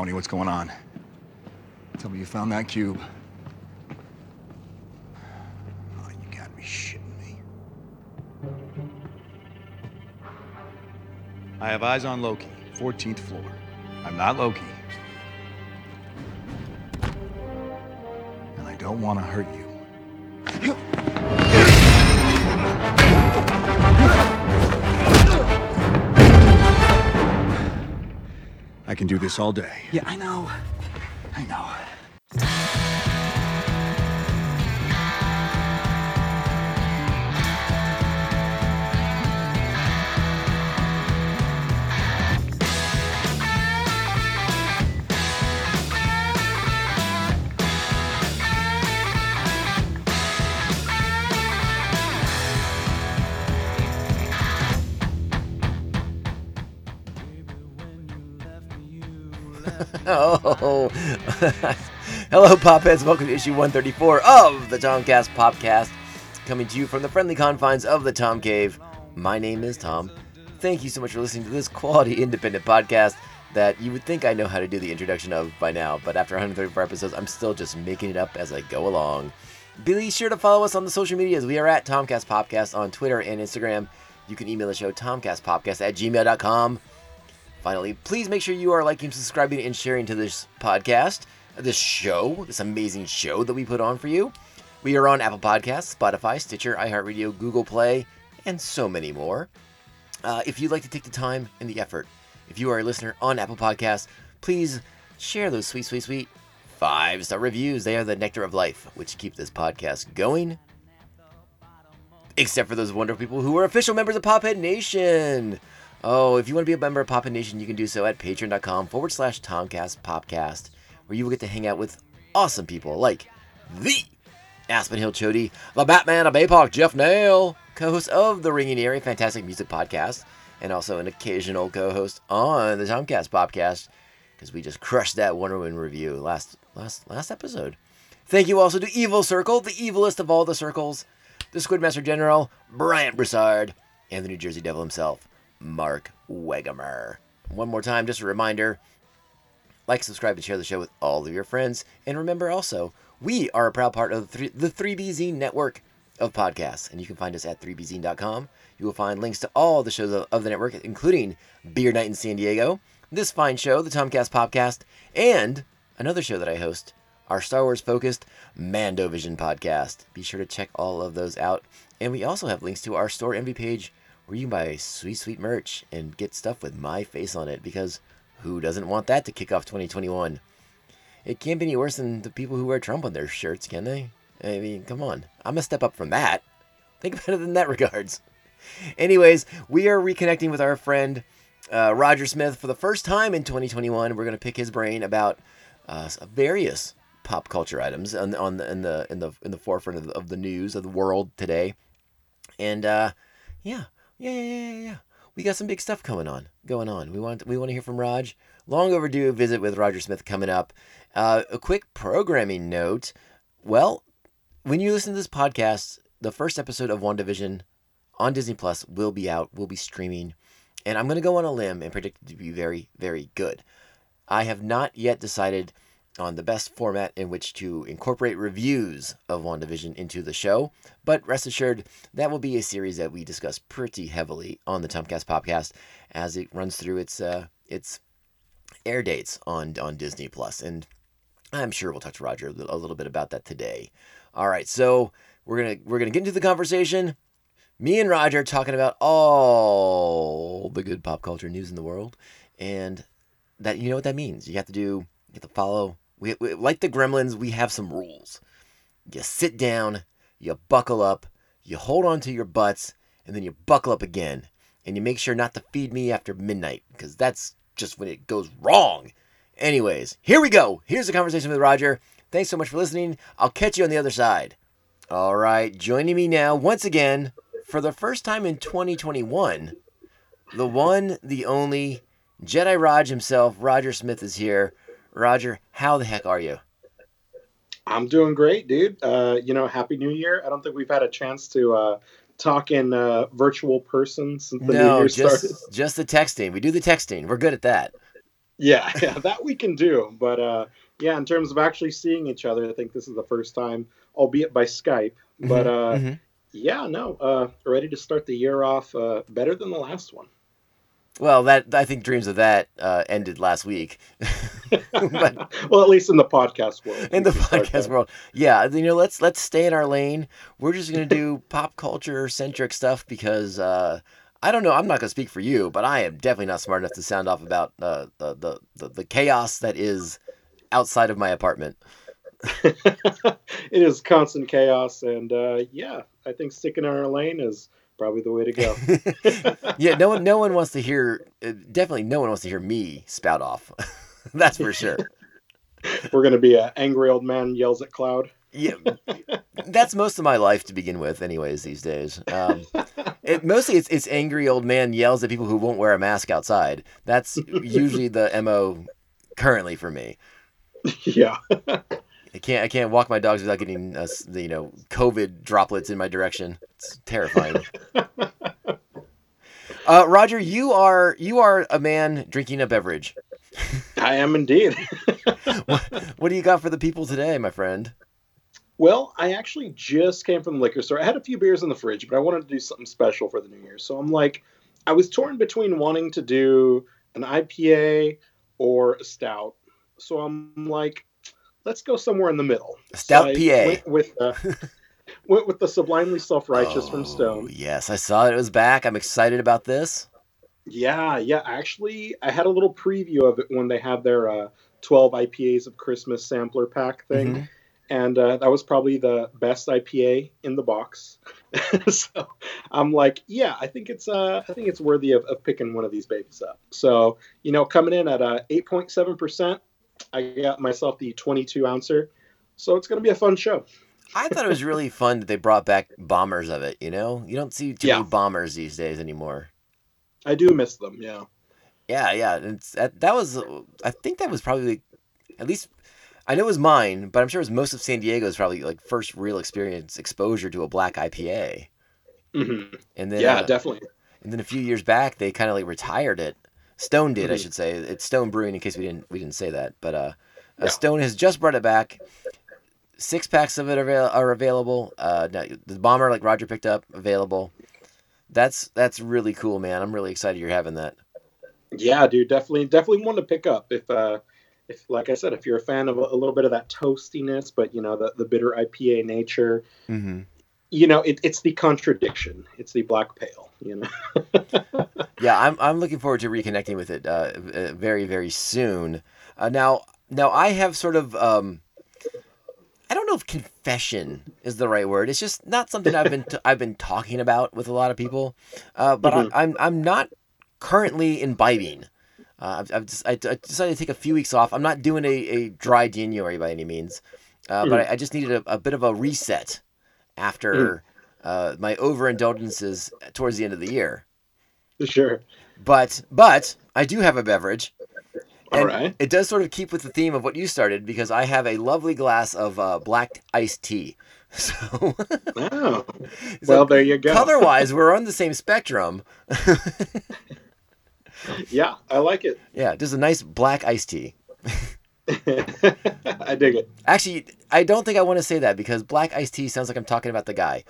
Tony, what's going on? Tell me you found that cube. Oh, you gotta be shitting me. I have eyes on Loki, 14th floor. I'm not Loki. And I don't want to hurt you. Can do this all day. Yeah, I know. I know. hello, Popheads. Welcome to issue 134 of the Tomcast Popcast, coming to you from the friendly confines of the Tom Cave. My name is Tom. Thank you so much for listening to this quality independent podcast that you would think I know how to do the introduction of by now, but after 134 episodes, I'm still just making it up as I go along. Be sure to follow us on the social medias. We are at Tomcast Popcast on Twitter and Instagram. You can email the show tomcastpopcast at gmail.com. Finally, please make sure you are liking, subscribing, and sharing to this podcast, this show, this amazing show that we put on for you. We are on Apple Podcasts, Spotify, Stitcher, iHeartRadio, Google Play, and so many more. Uh, if you'd like to take the time and the effort, if you are a listener on Apple Podcasts, please share those sweet, sweet, sweet five star reviews. They are the nectar of life, which keep this podcast going. Except for those wonderful people who are official members of Pophead Nation. Oh, if you want to be a member of Pophead Nation, you can do so at patreon.com forward slash Tomcast Popcast, where you will get to hang out with awesome people like the Aspen Hill Chody, the Batman of Baypark, Jeff Nail, co-host of the Ringing Ear, a fantastic music podcast, and also an occasional co-host on the Tomcast Popcast, because we just crushed that Wonder Woman review last last last episode. Thank you also to Evil Circle, the evilest of all the circles, the Squidmaster General, Bryant Broussard, and the New Jersey Devil himself, Mark Wegemer. One more time, just a reminder like, subscribe, and share the show with all of your friends. And remember also, we are a proud part of the 3BZ network of podcasts, and you can find us at 3bzine.com. You will find links to all the shows of the network, including Beer Night in San Diego, this fine show, the Tomcast Podcast, and another show that I host, our Star Wars focused Mandovision podcast. Be sure to check all of those out. And we also have links to our Storenvy page where you can buy sweet, sweet merch and get stuff with my face on it because who doesn't want that to kick off 2021? It can't be any worse than the people who wear Trump on their shirts, can they? I mean, come on. I'm a step up from that. Think about it in that regards. Anyways, we are reconnecting with our friend uh, Roger Smith for the first time in 2021. We're going to pick his brain about uh, various pop culture items on, on the, in the in the in the forefront of the, of the news of the world today. And uh, yeah, yeah, yeah, yeah, yeah. We got some big stuff coming on. Going on. We want we want to hear from Raj. Long overdue visit with Roger Smith coming up. Uh, a quick programming note. Well, when you listen to this podcast, the first episode of WandaVision on Disney Plus will be out. Will be streaming, and I'm going to go on a limb and predict it to be very, very good. I have not yet decided on the best format in which to incorporate reviews of WandaVision into the show. But rest assured, that will be a series that we discuss pretty heavily on the Tomcast Podcast as it runs through its uh, its air dates on on Disney Plus, and I'm sure we'll talk to Roger a little bit about that today. All right, so we're gonna we're gonna get into the conversation. Me and Roger talking about all the good pop culture news in the world, and that you know what that means. You have to do you have to follow we, we, like the gremlins, we have some rules. You sit down, you buckle up, you hold on to your butts, and then you buckle up again. And you make sure not to feed me after midnight, because that's just when it goes wrong. Anyways, here we go. Here's the conversation with Roger. Thanks so much for listening. I'll catch you on the other side. All right, joining me now, once again, for the first time in 2021, the one, the only Jedi Raj himself, Roger Smith, is here. Roger, how the heck are you? I'm doing great, dude. Uh, you know, happy New Year. I don't think we've had a chance to uh, talk in uh, virtual person since the no, New Year just, started. just the texting. We do the texting. We're good at that. Yeah, yeah, that we can do. But uh, yeah, in terms of actually seeing each other, I think this is the first time, albeit by Skype. But uh, Mhm. yeah, no, uh, ready to start the year off uh, better than the last one. Well, that I think dreams of that uh, ended last week. but well, at least in the podcast world. in the podcast world, yeah, you know, let's let's stay in our lane. We're just gonna do pop culture centric stuff because uh, I don't know. I'm not gonna speak for you, but I am definitely not smart enough to sound off about uh, the, the the the chaos that is outside of my apartment. it is constant chaos, and uh, yeah, I think sticking in our lane is probably the way to go. yeah, no one no one wants to hear. Uh, definitely, no one wants to hear me spout off. That's for sure. We're gonna be an angry old man yells at cloud. Yeah, that's most of my life to begin with, anyways. These days, um, it, mostly it's it's angry old man yells at people who won't wear a mask outside. That's usually the mo currently for me. yeah, I can't I can't walk my dogs without getting uh, you know COVID droplets in my direction. It's terrifying. Uh, Roger, you are you are a man drinking a beverage. I am indeed. What do you got for the people today, my friend? Well, I actually just came from the liquor store. I had a few beers in the fridge, but I wanted to do something special for the new year. So I'm like, I was torn between wanting to do an IPA or a stout. So I'm like, let's go somewhere in the middle. Stout so PA. Went with, uh, went with the sublimely self-righteous from Oh, Stone. Yes, I saw it. It was back. I'm excited about this. Yeah, yeah. Actually, I had a little preview of it when they had their uh, 12 IPAs of Christmas sampler pack thing. Mhm. and uh, that was probably the best IPA in the box. so I'm like, yeah, I think it's uh, I think it's worthy of, of picking one of these babies up. So you know, coming in at uh, 8.7 percent, I got myself the 22 ouncer. So it's gonna be a fun show. I thought it was really fun that they brought back bombers of it. You know, you don't see too Yeah. many bombers these days anymore. I do miss them. Yeah. Yeah, yeah. It's that, that was. I think that was probably, at least, I know it was mine, but I'm sure it was most of San Diego's probably like first real experience exposure to a black IPA. hmm And then Yeah, uh, definitely. and then a few years back they kind of like retired it. Stone did, I Mhm. should say. It's Stone Brewing in case we didn't we didn't say that. But uh, uh Yeah. Stone has just brought it back. Six packs of it are, avail- are available. Uh, now, the bomber like Roger picked up available. That's that's really cool, man. I'm really excited you're having that. Yeah, dude, definitely, definitely one to pick up if, uh, if like I said, if you're a fan of a, a little bit of that toastiness, but you know the the bitter IPA nature. Mm-hmm. You know, it, it's the contradiction. It's the black pale. You know. Yeah, I'm I'm looking forward to reconnecting with it uh, uh, very very soon. Uh, now now I have sort of um, I don't know if confession is the right word. It's just not something I've been t- I've been talking about with a lot of people. Uh, but Mhm. I, I'm I'm not currently imbibing. Uh, I've, I've just, I, I decided to take a few weeks off. I'm not doing a, a dry January by any means, uh, but I, I just needed a, a bit of a reset after uh, my overindulgences towards the end of the year. Sure. But but I do have a beverage. All right. It does sort of keep with the theme of what you started because I have a lovely glass of uh, black iced tea. So, Oh. so Well, there you go. color-wise, we're on the same spectrum. Yeah, I like it. yeah, just a nice black iced tea. I dig it. Actually, I don't think I want to say that because black iced tea sounds like I'm talking about the guy.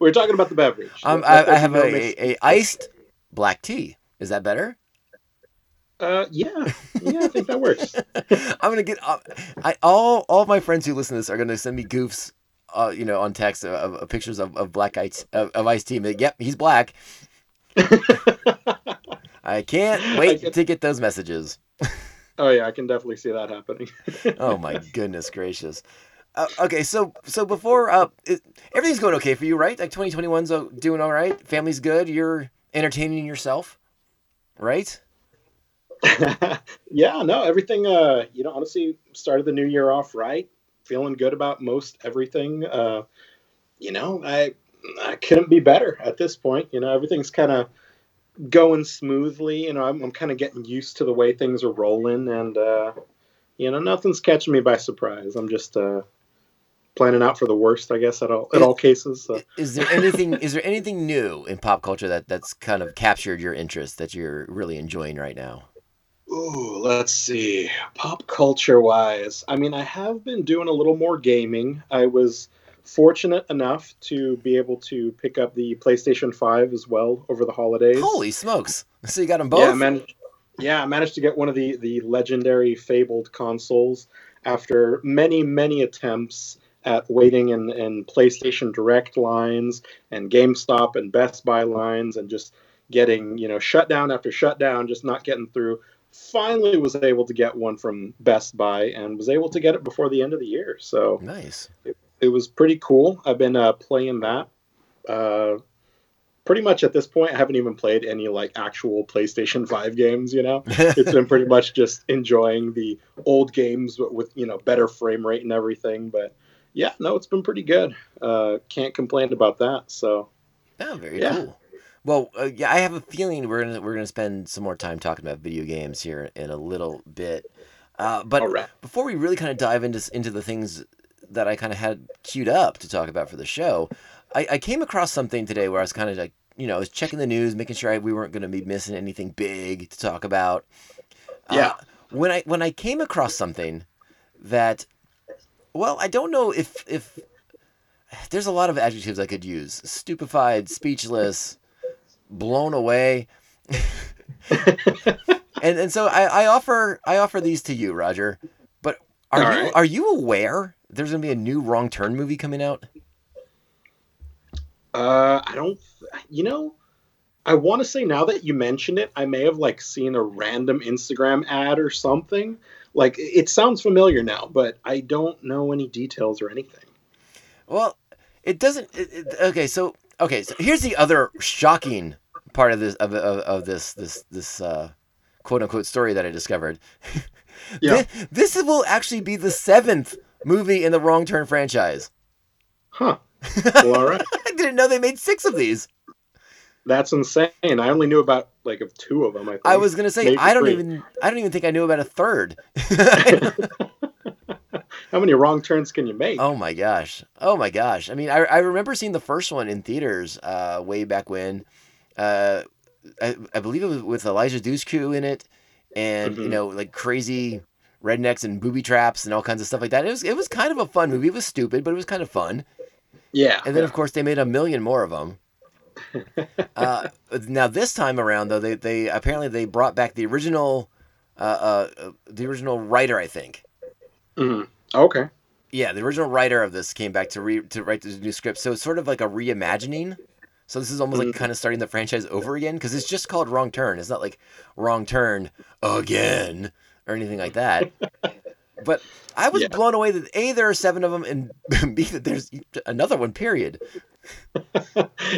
We're talking about the beverage. Um, I, I have a, a, a iced black tea. Is that better? Uh, yeah, yeah, I think that works. I'm gonna get. Uh, I all all my friends who listen to this are gonna send me goofs, uh, you know, on text of, of pictures of, of black ice of, of iced tea. Like, yep, he's black. I can't wait get- to get those messages. oh yeah, I can definitely see that happening. Oh my goodness gracious. Uh, okay, so so before uh, it, everything's going okay for you, right? Like 2021's uh, doing all right. Family's good. You're entertaining yourself, right? yeah, no, everything. Uh, you know, honestly, started the new year off right. Feeling good about most everything. Uh, you know, I I couldn't be better at this point. You know, everything's kind of going smoothly. You know, I'm, I'm kind of getting used to the way things are rolling, and uh, you know, nothing's catching me by surprise. I'm just uh, planning out for the worst, I guess, at all at all cases. So. Is there anything? is there anything new in pop culture that that's kind of captured your interest that you're really enjoying right now? Ooh, let's see. Pop culture wise, I mean, I have been doing a little more gaming. I was fortunate enough to be able to pick up the PlayStation 5 as well over the holidays. Holy smokes! So you got them both? Yeah, I managed, yeah, I managed to get one of the, the legendary fabled consoles after many, many attempts at waiting in, in PlayStation Direct lines and GameStop and Best Buy lines and just getting, you know, shutdown after shutdown, just not getting through finally was able to get one from Best Buy and was able to get it before the end of the year. So nice. It, it was pretty cool. I've been uh, playing that. Uh, pretty much at this point, I haven't even played any like actual PlayStation Five games. You know, it's been pretty much just enjoying the old games with you know better frame rate and everything. But yeah, no, it's been pretty good. Uh, can't complain about that. So. Oh, very yeah. cool. Well, uh, yeah, I have a feeling we're gonna we're gonna spend some more time talking about video games here in a little bit. Uh, but right. before we really kind of dive into into the things that I kind of had queued up to talk about for the show, I, I came across something today where I was kind of like, you know, I was checking the news, making sure I, we weren't going to be missing anything big to talk about. Yeah. Uh, when I when I came across something that, well, I don't know if if there's a lot of adjectives I could use: stupefied, speechless blown away. and and so I, I offer I offer these to you, Roger. But are All you right. are you aware there's gonna be a new Wrong Turn movie coming out? Uh, I don't. You know, I want to say now that you mention it, I may have like seen a random Instagram ad or something. Like it sounds familiar now, but I don't know any details or anything. Well, it doesn't. It, it, okay, so okay, so here's the other shocking part of this of, of, of this this this uh, quote unquote story that I discovered. yeah. this, this will actually be the seventh movie in the Wrong Turn franchise. Huh. Well, all right. I didn't know they made six of these. That's insane. I only knew about like of two of them. I, think. I was gonna say Maybe I don't three. even I don't even think I knew about a third. How many wrong turns can you make? Oh my gosh! Oh my gosh! I mean, I, I remember seeing the first one in theaters uh, way back when, uh, I, I believe it was with Eliza Dushku in it, and mm-hmm. you know like crazy rednecks and booby traps and all kinds of stuff like that. It was it was kind of a fun movie. It was stupid, but it was kind of fun. Yeah. And then yeah. of course they made a million more of them. uh, now this time around though, they they apparently they brought back the original, uh, uh, the original writer, I think. Mm-hmm. Okay. Yeah, the original writer of this came back to re to write this new script. So it's sort of like a reimagining so this is almost like mm-hmm. kind of starting the franchise over again because it's just called Wrong Turn. It's not like Wrong Turn again or anything like that. but I was yeah. blown away that a there are seven of them and b that there's another one. Period.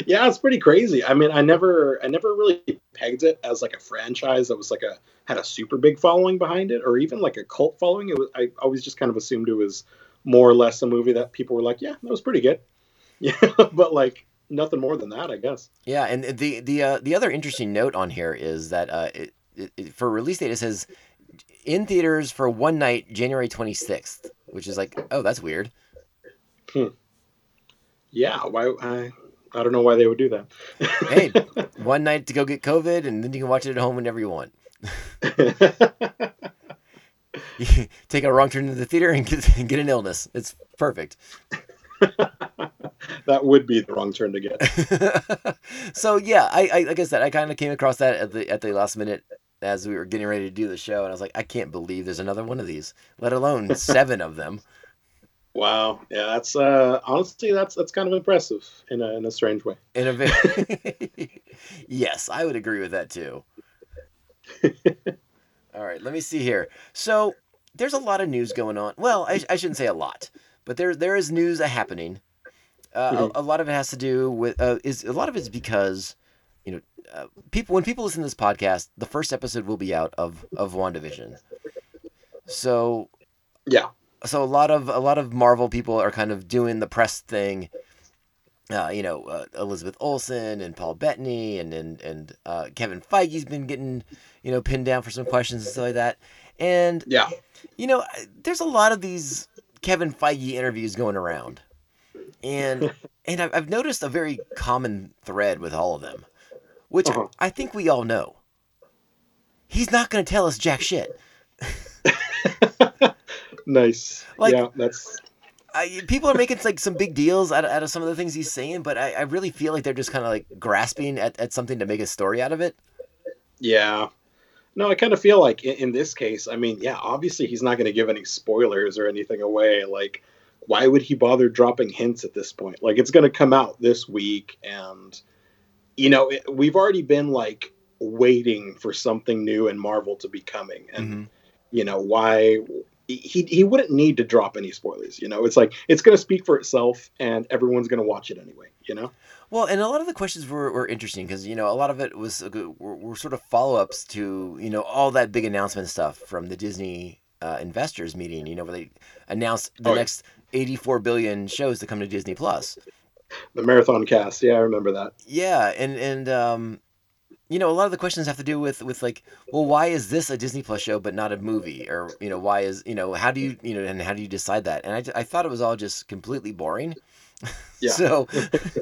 yeah, it's pretty crazy. I mean, I never, I never really pegged it as like a franchise that was like a had a super big following behind it, or even like a cult following. It was, I always just kind of assumed it was more or less a movie that people were like, yeah, that was pretty good. Yeah, but like nothing more than that, I guess. Yeah, and the the uh, the other interesting note on here is that uh, it, it, for release date it says in theaters for one night, January twenty sixth, which is like, oh, that's weird. Hmm. Yeah, why? I I don't know why they would do that. hey, one night to go get COVID, and then you can watch it at home whenever you want. take a wrong turn to the theater and get, and get an illness. It's perfect. that would be the wrong turn to get. so yeah, I, I like I said, I kind of came across that at the at the last minute as we were getting ready to do the show, and I was like, I can't believe there's another one of these, let alone seven of them. Wow, yeah, that's uh, honestly that's that's kind of impressive in a in a strange way. In a very yes, I would agree with that too. All right, let me see here. So there's a lot of news going on. Well, I, I shouldn't say a lot, but there there is news happening uh, mm-hmm. a, a, lot of it has to do with uh, is a lot of it's because you know uh, people when people listen to this podcast, the first episode will be out of of WandaVision. So yeah, so a lot of a lot of Marvel people are kind of doing the press thing. Uh, you know, uh, Elizabeth Olsen and Paul Bettany and and and uh, Kevin Feige's been getting you know pinned down for some questions and stuff like that. And yeah, you know, there's a lot of these Kevin Feige interviews going around, and and I've, I've noticed a very common thread with all of them, which Uh-huh. I think we all know. He's not going to tell us jack shit. nice. Like- yeah, that's I, people are making like some big deals out of, out of some of the things he's saying, but I, I really feel like they're just kind of like grasping at, at something to make a story out of it. yeah. No, I kind of feel like in, in this case, I mean, yeah, obviously he's not going to give any spoilers or anything away. Like, why would he bother dropping hints at this point? Like, it's going to come out this week, and you know, it, we've already been like waiting for something new in Marvel to be coming, and Mhm. you know why he he wouldn't need to drop any spoilers. You know, it's like it's going to speak for itself, and everyone's going to watch it anyway. You know. Well, and a lot of the questions were, were interesting because you know a lot of it was were, were sort of follow ups to you know all that big announcement stuff from the Disney uh, investors meeting. You know where they announced the Oh, next eighty four billion shows to come to Disney Plus. The marathon cast, yeah, I remember that. Yeah, and and um, you know a lot of the questions have to do with with like, well, why is this a Disney Plus show but not a movie, or you know why is you know how do you you know and how do you decide that? And I I thought it was all just completely boring. Yeah. so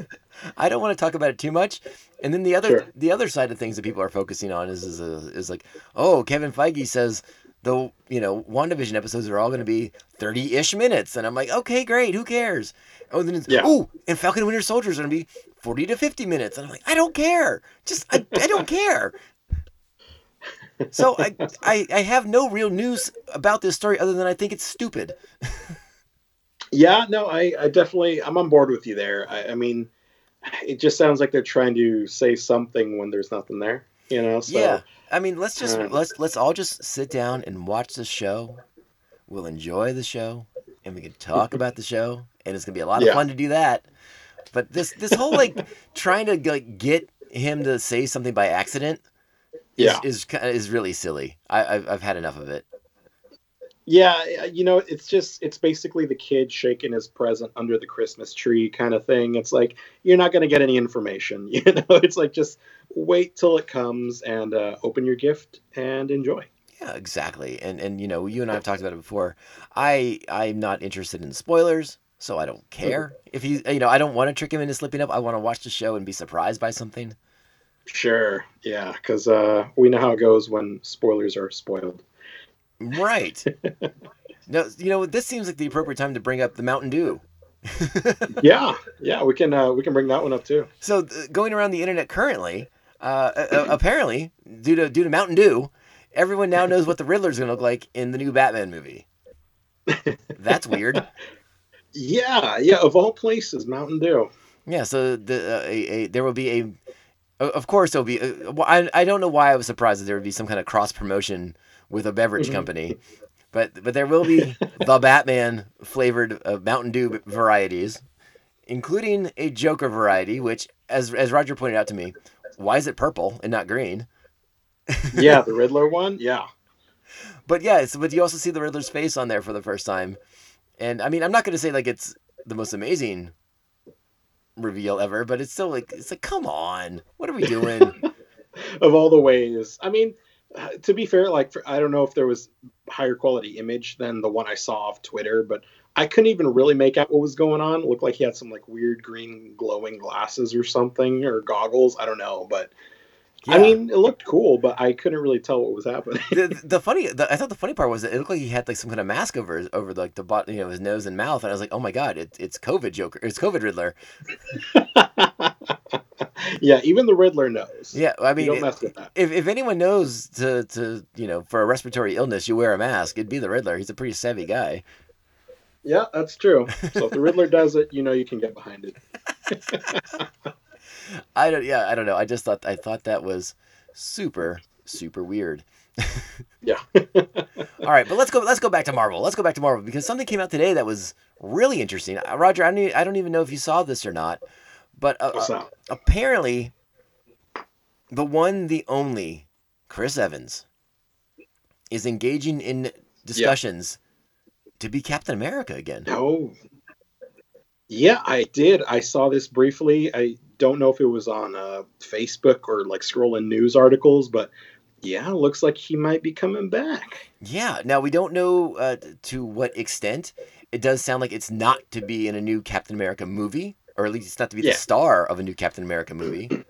I don't want to talk about it too much. And then the other Sure. the other side of things that people are focusing on is is, a, is like, oh, Kevin Feige says the you know WandaVision episodes are all going to be 30-ish minutes and I'm like, okay, great, who cares? Oh, then it's, Yeah. oh, and Falcon Winter Soldier is going to be 40 to 50 minutes and I'm like, I don't care. Just I, I don't care. So I, I I have no real news about this story other than I think it's stupid. Yeah, no, I, I definitely, I'm on board with you there. I, I mean, it just sounds like they're trying to say something when there's nothing there, you know? So, yeah, I mean, let's just uh, let's let's all just sit down and watch the show. We'll enjoy the show, and we can talk about the show, and it's gonna be a lot of fun to do that. But this this whole like trying to like get him to say something by accident is Yeah. is ki- is really silly. I I've, I've had enough of it. Yeah, you know, it's just, it's basically the kid shaking his present under the Christmas tree kind of thing. It's like, you're not going to get any information, you know? It's like, just wait till it comes and uh, open your gift and enjoy. Yeah, exactly. And and you know, you and I have talked about it before. I I'm not interested in spoilers, so I don't care if he. You know, I don't want to trick him into slipping up. I want to watch the show and be surprised by something. Sure. Yeah. Because uh, we know how it goes when spoilers are spoiled. Right. no, you know, this seems like the appropriate time to bring up the Mountain Dew. yeah. Yeah. We can, uh, we can bring that one up too. So, th- going around the internet currently, uh, uh, uh, apparently, due to due to Mountain Dew, everyone now knows what the Riddler's going to look like in the new Batman movie. That's weird. Yeah. Yeah. Of all places, Mountain Dew. Yeah. So the uh, a, a, there will be a. Of course, there'll be. Uh, I I don't know why I was surprised that there would be some kind of cross promotion with a beverage Mhm. company, but but there will be the Batman flavored uh, Mountain Dew varieties, including a Joker variety, which, as as Roger pointed out to me, why is it purple and not green? yeah. The Riddler one. Yeah. But yeah, so, but you also see the Riddler's face on there for the first time, and I mean, I'm not going to say like it's the most amazing reveal ever, but it's still like it's like, come on, what are we doing? of all the ways. I mean, to be fair, like for, I don't know if there was higher quality image than the one I saw off Twitter, but I couldn't even really make out what was going on. It looked like he had some like weird green glowing glasses or something or goggles. I don't know, but I mean, it looked cool, but I couldn't really tell what was happening. the, the funny, the, I thought the funny part was that it looked like he had like some kind of mask over his- over like the bot, you know, his nose and mouth, and I was like, oh my god, it, it's COVID Joker, it's COVID Riddler. yeah, even the Riddler knows. Yeah, I mean, don't it- mess with that. if if anyone knows to to you know for a respiratory illness you wear a mask, it'd be the Riddler. He's a pretty savvy guy. Yeah, that's true. So if the Riddler does it, you know you can get behind it. I don't. Yeah, I don't know. I just thought I thought that was super super weird. Yeah. All right, but let's go. Let's go back to Marvel. Let's go back to Marvel because something came out today that was really interesting. Uh, Roger, I don't. I don't even know if you saw this or not, but uh, uh, apparently, the one, the only, Chris Evans, is engaging in discussions to be Captain America again. No. Yeah, I did. I saw this briefly. I don't know if it was on uh, Facebook or like scrolling news articles, but yeah, looks like he might be coming back. Yeah. Now we don't know uh, to what extent. it does sound like it's not to be in a new Captain America movie, or at least it's not to be Yeah. the star of a new Captain America movie.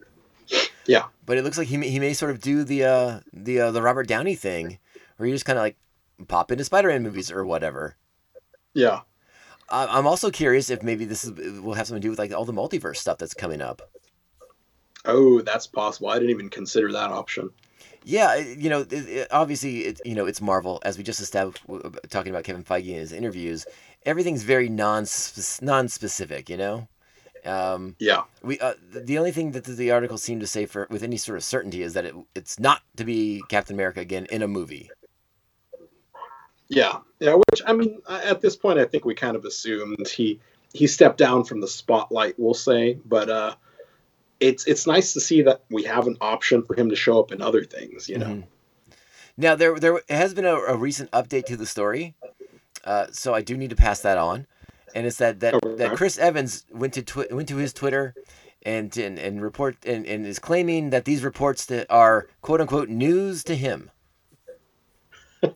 Yeah. But it looks like he may, he may sort of do the uh, the uh, the Robert Downey thing, where you just kind of like pop into Spider-Man movies or whatever. Yeah. I- I'm also curious if maybe this is will have something to do with like all the multiverse stuff that's coming up. Oh, that's possible. I didn't even consider that option. Yeah, you know, it, it, obviously, it, you know, it's Marvel, as we just established talking about Kevin Feige in his interviews. Everything's very non non specific, you know. Um, Yeah. we uh, the- only thing that the article seemed to say for with any sort of certainty is that it, it's not to be Captain America again in a movie. Yeah. Yeah. Which I mean, at this point, I think we kind of assumed he he stepped down from the spotlight. We'll say, but uh, it's it's nice to see that we have an option for him to show up in other things. You know. Mhm. Now there there has been a, a recent update to the story, uh, so I do need to pass that on, and it's that that, that Chris Evans went to twi- went to his Twitter, and and, and report and, and is claiming that these reports that are quote unquote news to him.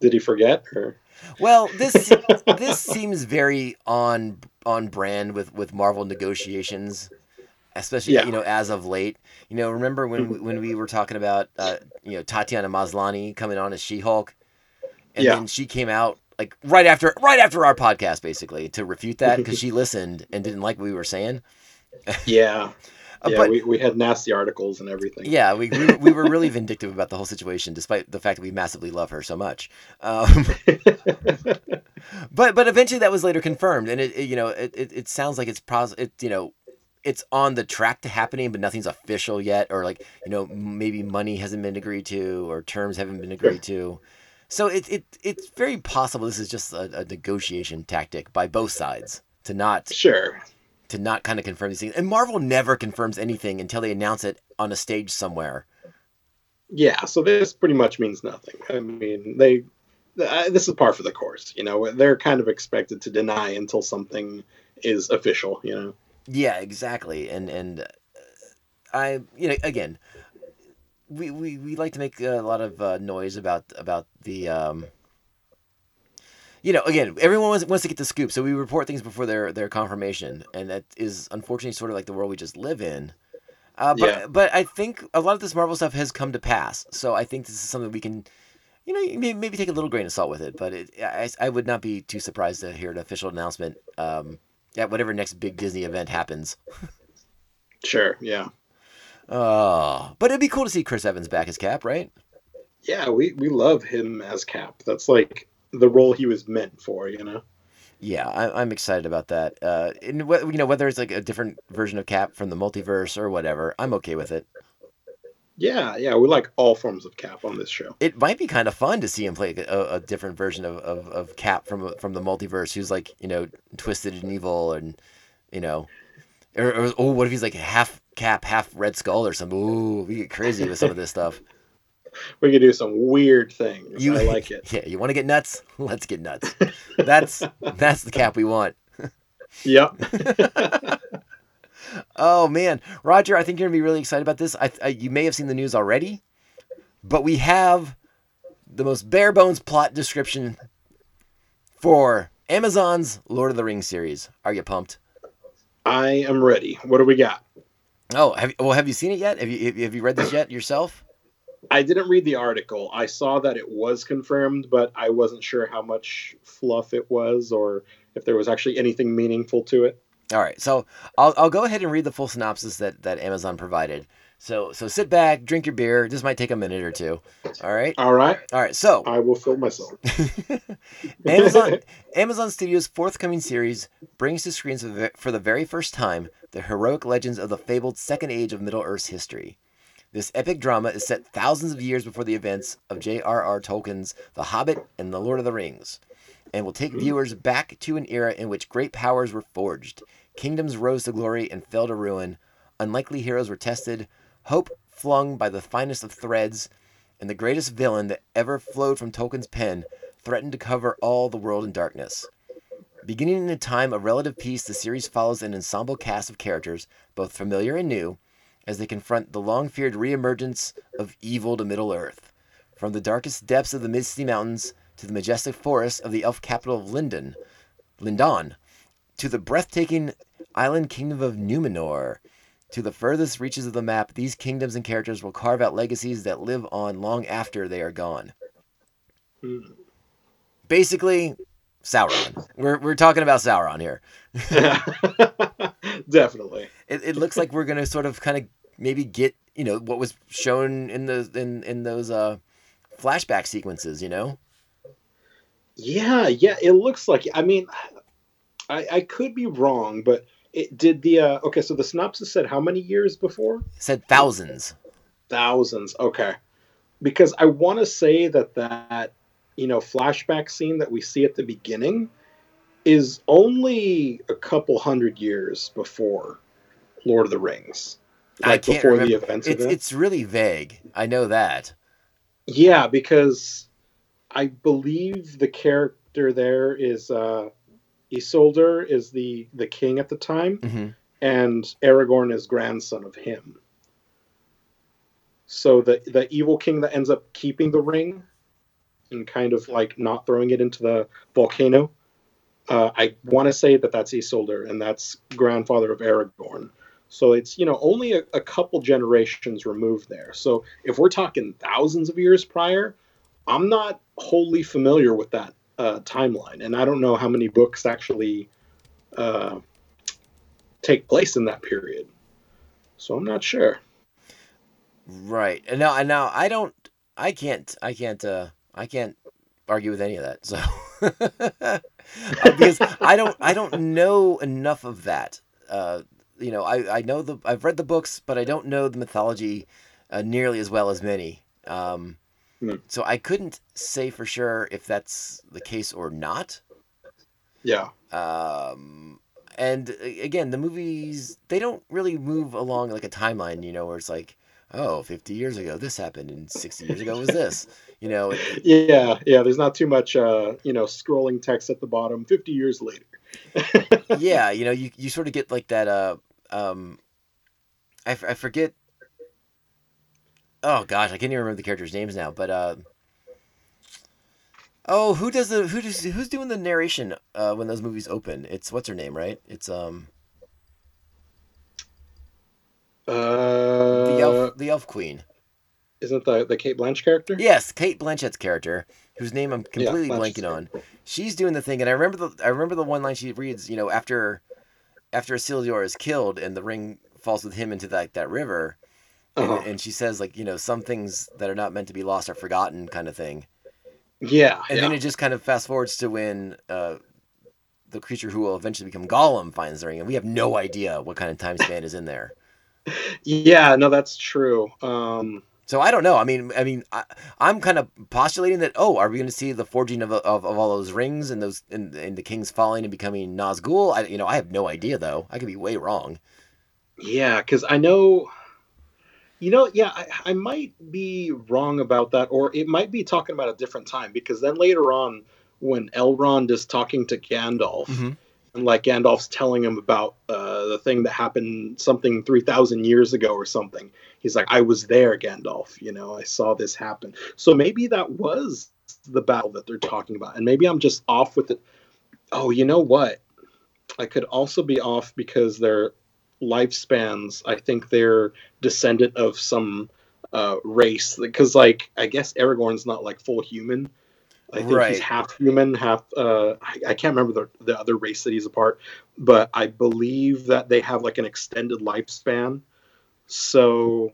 Did he forget? Or Well, this this seems very on on brand with with Marvel negotiations, especially Yeah. you know as of late. You know, remember when we, when we were talking about uh, you know Tatiana Maslany coming on as She Hulk, and Yeah. then she came out like right after right after our podcast basically to refute that because she listened and didn't like what we were saying. yeah. Yeah, but we, we had nasty articles and everything. yeah, we, we we were really vindictive about the whole situation, despite the fact that we massively love her so much. Um, but but eventually that was later confirmed, and it, it- you know it, it, it sounds like it's pros it you know it's on the track to happening, but nothing's official yet, or like you know maybe money hasn't been agreed to, or terms haven't been agreed to. So it, it it's very possible this is just a, a negotiation tactic by both sides to not Sure. to not kind of confirm these things. And Marvel never confirms anything until they announce it on a stage somewhere. Yeah. So this pretty much means nothing. I mean, they. Uh, this is par for the course. You know, they're kind of expected to deny until something is official. You know. Yeah, exactly. And and uh, I, you know, again, we we, we like to make a lot of uh, noise about about the. Um, you know, again, everyone wants, wants to get the scoop, so we report things before their their confirmation, and that is unfortunately sort of like the world we just live in. Uh, but Yeah. but I think a lot of this Marvel stuff has come to pass, so I think this is something we can, you know, maybe, maybe take a little grain of salt with it. But it, I, I would not be too surprised to hear an official announcement um, at whatever next big Disney event happens. Sure. Yeah. Oh, but it'd be cool to see Chris Evans back as Cap, right? Yeah. We we love him as Cap. That's like the role he was meant for. You know. Yeah, I, I'm excited about that. Uh, and wh- you know whether it's like a different version of Cap from the multiverse or whatever, I'm okay with it. Yeah. Yeah. We like all forms of Cap on this show. It might be kind of fun to see him play a, a different version of, of, of Cap from from the multiverse, who's like you know twisted and evil, and you know, or, or oh, what if he's like half Cap, half Red Skull or something? Ooh, we get crazy with some of this stuff. We could do some weird things. You I like it. Yeah, you want to get nuts? Let's get nuts. That's that's the Cap we want. Yep. Oh man, Roger, I think you're gonna be really excited about this. I, I you may have seen the news already, but we have the most bare bones plot description for Amazon's Lord of the Rings series. Are you pumped? I am ready. What do we got? Oh, have well, have you seen it yet? Have you have you read this yet yourself? I didn't read the article. I saw that it was confirmed, but I wasn't sure how much fluff it was or if there was actually anything meaningful to it. All right, so I'll, I'll go ahead and read the full synopsis that, that Amazon provided. So so sit back, drink your beer. This might take a minute or two. All right, All right. all right. So I will fill myself. Amazon Amazon Studios' forthcoming series brings to screens for the very first time the heroic legends of the fabled Second Age of Middle Earth's history. This epic drama is set thousands of years before the events of J.R.R. Tolkien's The Hobbit and The Lord of the Rings, and will take viewers back to an era in which great powers were forged, kingdoms rose to glory and fell to ruin, unlikely heroes were tested, hope flung by the finest of threads, and the greatest villain that ever flowed from Tolkien's pen threatened to cover all the world in darkness. Beginning in a time of relative peace, the series follows an ensemble cast of characters, both familiar and new, as they confront the long feared reemergence of evil to Middle Earth. From the darkest depths of the Misty Mountains to the majestic forests of the elf capital of Linden, Lindon, to the breathtaking island kingdom of Numenor. To the furthest reaches of the map, these kingdoms and characters will carve out legacies that live on long after they are gone. Hmm. Basically, Sauron. We're, we're talking about Sauron here. Definitely. It, it looks like we're gonna sort of kind of maybe get you know what was shown in the in in those uh flashback sequences. You know, Yeah, yeah, it looks like. I mean, I, I could be wrong, but it did the. Uh, okay, so the synopsis said how many years before? said thousands. Thousands. Okay, because I want to say that that you know flashback scene that we see at the beginning is only a couple hundred years before Lord of the Rings, I can't before remember. the events It's of it. it's really vague. I know that. Yeah, because I believe the character there is uh, Isildur is the the king at the time, hmm and Aragorn is grandson of him. So the the evil king that ends up keeping the ring and kind of like not throwing it into the volcano. Uh, I want to say that that's Isildur, and that's grandfather of Aragorn. So it's you know only a, a couple generations removed there. So if we're talking thousands of years prior, I'm not wholly familiar with that uh, timeline, and I don't know how many books actually uh, take place in that period. So I'm not sure. Right. And now and now I don't. I can't. I can't. uh I can't argue with any of that. So because I don't. I don't know enough of that. Uh, you know, I I know the. I've read the books, but I don't know the mythology uh, nearly as well as many. Um, Hmm. So I couldn't say for sure if that's the case or not. Yeah. um and again the movies they don't really move along like a timeline you know where it's like oh 50 years ago this happened and 60 years ago was this you know it- Yeah, yeah. There's not too much, uh, you know, scrolling text at the bottom. Fifty years later. yeah you know you, you sort of get like that uh um I, f- I forget oh gosh i can't even remember the characters names now but uh oh who does the who does who's doing the narration uh when those movies open it's what's her name right it's um Uh, the elf the elf queen isn't the the Cate Blanchett character? Yes, Cate Blanchett's character, whose name I'm completely Blanchett's blanking on. She's doing the thing, and I remember the I remember the one line she reads. You know, after after Isildur is killed and the ring falls with him into that that river, and, Uh-huh. and she says like, you know, some things that are not meant to be lost are forgotten, kind of thing. Yeah, And yeah. then it just kind of fast forwards to when uh, the creature who will eventually become Gollum finds the ring, and we have no idea what kind of time span is in there. yeah, no, that's true. Um, So I don't know. I mean, I mean, I, I'm kind of postulating that. Oh, are we going to see the forging of, of, of all those rings and those and, and the kings falling and becoming Nazgul? I you know I have no idea though. I could be way wrong. yeah, because I know, you know, yeah, I, I might be wrong about that, or it might be talking about a different time. Because then later on, when Elrond is talking to Gandalf, and like Gandalf's telling him about uh, the thing that happened something three thousand years ago or something. He's like, "I was there, Gandalf. You know, I saw this happen." So maybe that was the battle that they're talking about, and maybe I'm just off with it. Oh, you know what? I could also be off because their lifespans. I think they're descendant of some uh, race because, like, I guess Aragorn's not like full human. I think Right. he's half human, half. Uh, I, I can't remember the, the other race that he's a part, but I believe that they have like an extended lifespan. So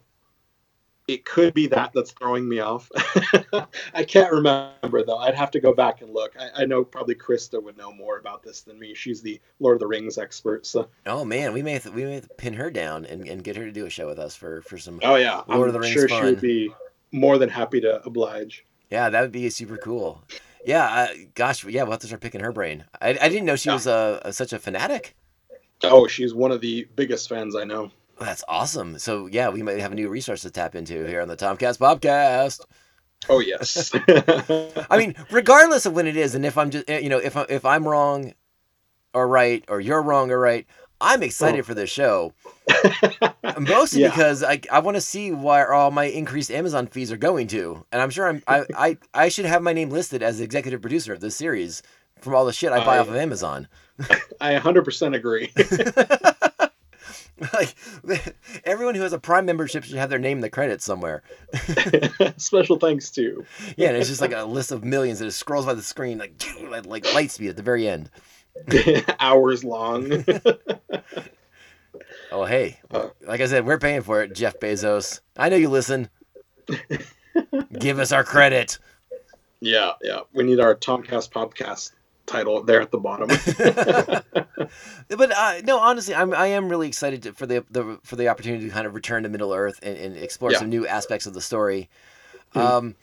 it could be that that's throwing me off. I can't remember though. I'd have to go back and look. I, I know probably Krista would know more about this than me. She's the Lord of the Rings expert. So Oh man, we may have to, we may have to pin her down and, and get her to do a show with us for for some. oh yeah, Lord I'm of the Rings sure she fun. would be more than happy to oblige. Yeah, that would be super cool. Yeah, I, gosh, yeah, we'll have to start picking her brain. I, I didn't know she Yeah. was a, a such a fanatic. Oh, she's one of the biggest fans I know. That's awesome. So yeah, we might have a new resource to tap into here on the Tomcast Podcast. Oh yes. I mean, regardless of when it is, and if I'm just, eh, you know, if I, if I'm wrong or right, or you're wrong or right, I'm excited Oh. for this show, mostly Yeah. because I, I want to see where all my increased Amazon fees are going to, and I'm sure I'm I, I I should have my name listed as executive producer of this series from all the shit I buy I- off of Amazon. I 100% agree. like everyone who has a Prime membership should have their name in the credits somewhere. Special thanks to. Yeah, and it's just like a list of millions that scrolls by the screen like like, like light speed at the very end. hours long. Oh hey, Uh. like I said, we're paying for it, Jeff Bezos. I know you listen. Give us our credit. yeah, yeah. We need our Tomcast podcast title there at the bottom. but uh, no, honestly, I'm I am really excited to, for the, the for the opportunity to kind of return to Middle Earth and, and explore Yeah. some new aspects of the story. Mhm. Um,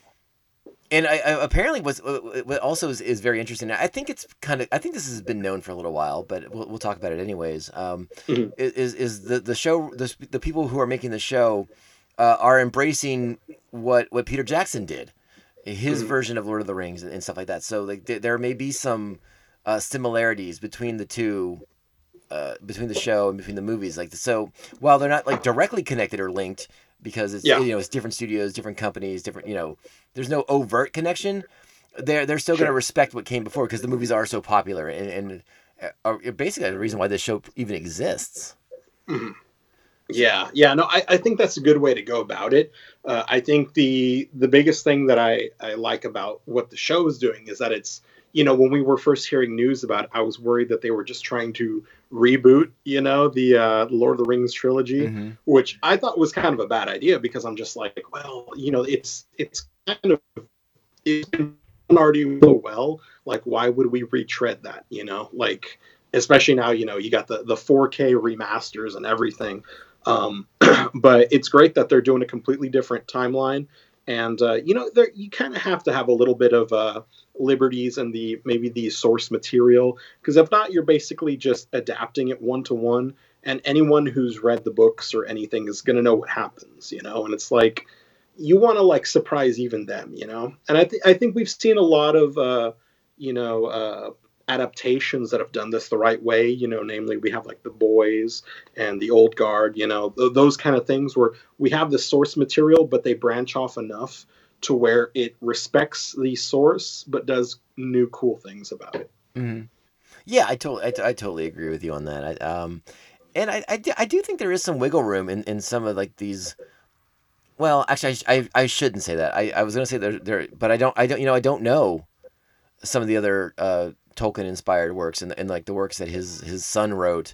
and I, I apparently what's what also is, is very interesting. I think it's kind of I think this has been known for a little while, but we'll, we'll talk about it anyways. Um, Mhm. Is is the the show the the people who are making the show uh, are embracing what what Peter Jackson did, his Mhm. version of Lord of the Rings and, and stuff like that. So like there, there may be some uh, similarities between the two uh, between the show and between the movies. Like so, while they're not like directly connected or linked because it's Yeah. you know it's different studios, different companies, different you know, there's no overt connection. They're they're still going to respect what came before because the movies are so popular and, and are basically the reason why this show even exists. Yeah, yeah, no, I, I think that's a good way to go about it. Uh, I think the the biggest thing that I, I like about what the show is doing is that it's you know when we were first hearing news about it, I was worried that they were just trying to reboot you know the uh, Lord of the Rings trilogy, Mhm. which I thought was kind of a bad idea because I'm just like, well, you know, it's it's kind of it's been already so well. Like, why would we retread that? You know, like especially now, you know, you got the the 4K remasters and everything. Um, but it's great that they're doing a completely different timeline, and uh, you know, you kind of have to have a little bit of uh, liberties and the maybe the source material because if not, you're basically just adapting it one to one. And anyone who's read the books or anything is going to know what happens, you know. And it's like you want to like surprise even them, you know. And I think I think we've seen a lot of uh, you know uh, adaptations that have done this the right way. You know, namely we have like the boys and the old guard. You know, th- those kind of things where we have the source material, but they branch off enough to where it respects the source but does new cool things about it. hmm Yeah, I totally, I, t- I totally agree with you on that. I, um, and I, I, do, do think there is some wiggle room in, in some of like these. Well, actually, I, I, I shouldn't say that. I, I was gonna say there, there, but I don't, I don't, you know, I don't know some of the other uh, Tolkien inspired works and, and like the works that his his son wrote.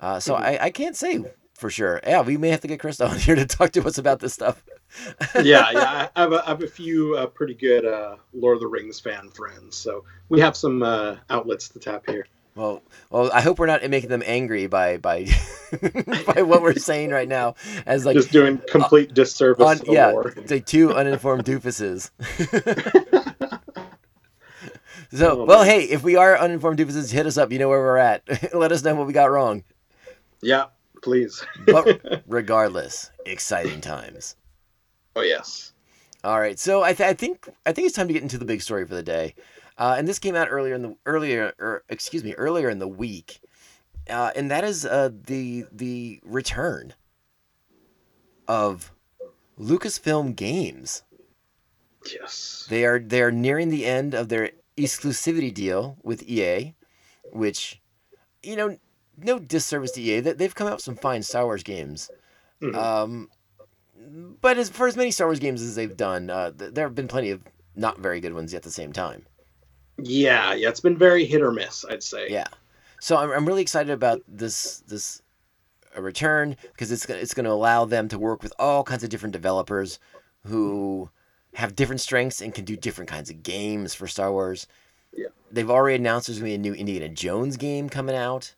Uh, so Mhm. I, I can't say for sure. Yeah, we may have to get Krista on here to talk to us about this stuff. yeah, yeah. I have a, I have a few uh, pretty good uh, Lord of the Rings fan friends, so we have some uh, outlets to tap here. Well, well, I hope we're not making them angry by by by what we're saying right now. As like, Just doing complete disservice on, yeah, like two uninformed doofuses. So, well, hey, if we are uninformed doofuses, hit us up. You know where we're at. Let us know what we got wrong. Yeah, please. But regardless, exciting times. oh yes. All right, so I, th- I think I think it's time to get into the big story for the day, uh, and this came out earlier in the earlier or excuse me earlier in the week, uh, and that is uh, the the return of Lucasfilm Games. Yes. They are they are nearing the end of their exclusivity deal with EA, which, you know, no disservice to EA. They- They've come out with some fine Star Wars games. Mhm. Um, but as for as many Star Wars games as they've done, uh, th- there have been plenty of not very good ones at the same time. yeah, yeah. It's been very hit or miss, I'd say. Yeah. So I'm, I'm really excited about this this uh, return because it's gonna- it's going to allow them to work with all kinds of different developers who have different strengths and can do different kinds of games for Star Wars. Yeah. They've already announced there's going to be a new Indiana Jones game coming out,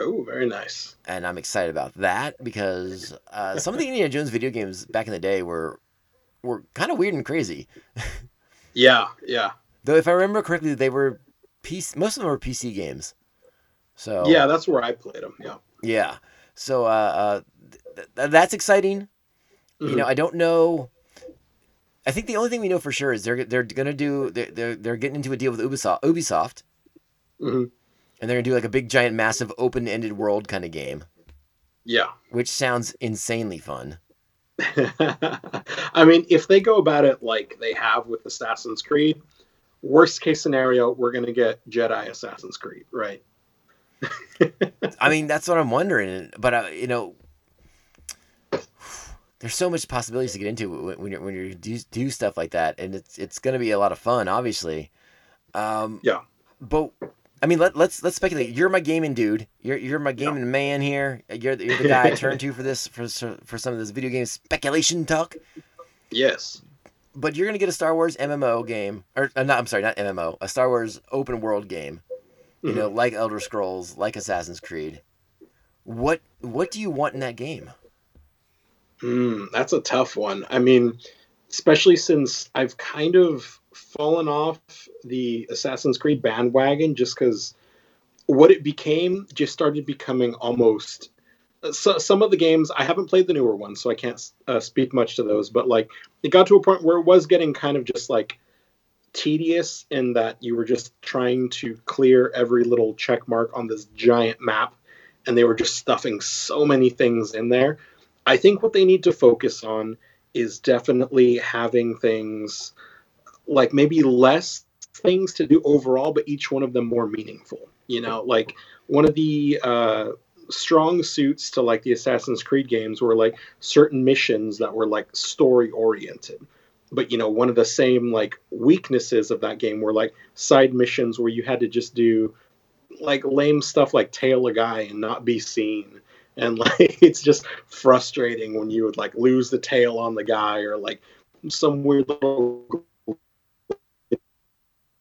Oh, very nice. and I'm excited about that because uh, some of the Indiana Jones video games back in the day were were kind of weird and crazy. Yeah, yeah, Though if I remember correctly, they were PC. Most of them were PC games. So yeah. That's where I played them. Yeah. Yeah. So uh, uh, th- th- that's exciting. You Mhm. know, I don't know. I think the only thing we know for sure is they're they're gonna do they're they're, they're getting into a deal with Ubisoft, Ubisoft, Mhm. and they're gonna do like a big, giant, massive, open-ended world kind of game, Yeah. which sounds insanely fun. I mean, if they go about it like they have with Assassin's Creed, worst case scenario, we're going to get Jedi Assassin's Creed, right? I mean, that's what I'm wondering. But uh, you know, there's so much possibilities to get into when when you're when you do, do stuff like that, and it's it's going to be a lot of fun, obviously. Um, Yeah. But I mean, let, let's let's speculate. You're my gaming dude. You're you're my gaming man here. You're the, you're the guy I turn to for this for for some of this video game speculation talk. Yes. But you're gonna get a Star Wars MMO game, or uh, not? I'm sorry, not MMO. A Star Wars open world game. You Mhm. know, like Elder Scrolls, like Assassin's Creed. What what do you want in that game? Mm, that's a tough one. I mean, especially since I've kind of fallen off the Assassin's Creed bandwagon just because what it became just started becoming almost. So, some of the games I haven't played the newer ones, so I can't uh, speak much to those. But like, it got to a point where it was getting kind of just like tedious in that you were just trying to clear every little check mark on this giant map, and they were just stuffing so many things in there. I think what they need to focus on is definitely having things like maybe less things to do overall, but each one of them more meaningful. You know, like one of the uh, strong suits to like the Assassin's Creed games were like certain missions that were like story oriented. But you know, one of the same like weaknesses of that game were like side missions where you had to just do like lame stuff like tail a guy and not be seen and like it's just frustrating when you would like lose the tail on the guy or like some weird little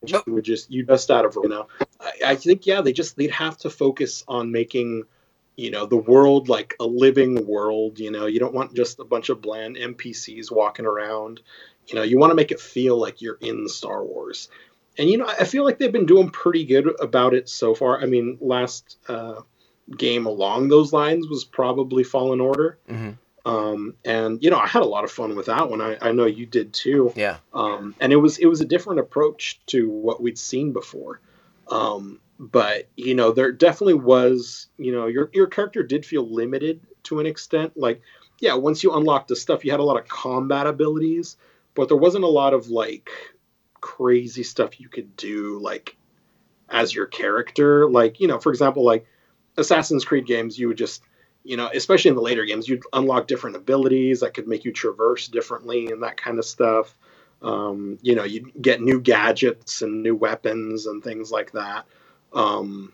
you would just you just out of you know. I, I think yeah they just they'd have to focus on making you know the world like a living world you know. You don't want just a bunch of bland npcs walking around. You know you want to make it feel like you're in star wars. And you know i feel like they've been doing pretty good about it so far. I mean last uh game along those lines was probably fallen order. Hmm um, and you know i had a lot of fun with that one. I, I know you did too. Yeah. um, and it was it was a different approach to what we'd seen before. Um, but you know there definitely was you know your your character did feel limited to an extent. Like yeah once you unlocked the stuff you had a lot of combat abilities but there wasn't a lot of like crazy stuff you could do like as your character. Like you know for example like assassin's creed games you would just you know especially in the later games you'd unlock different abilities that could make you traverse differently and that kind of stuff. Um, you know you'd get new gadgets and new weapons and things like that. Um,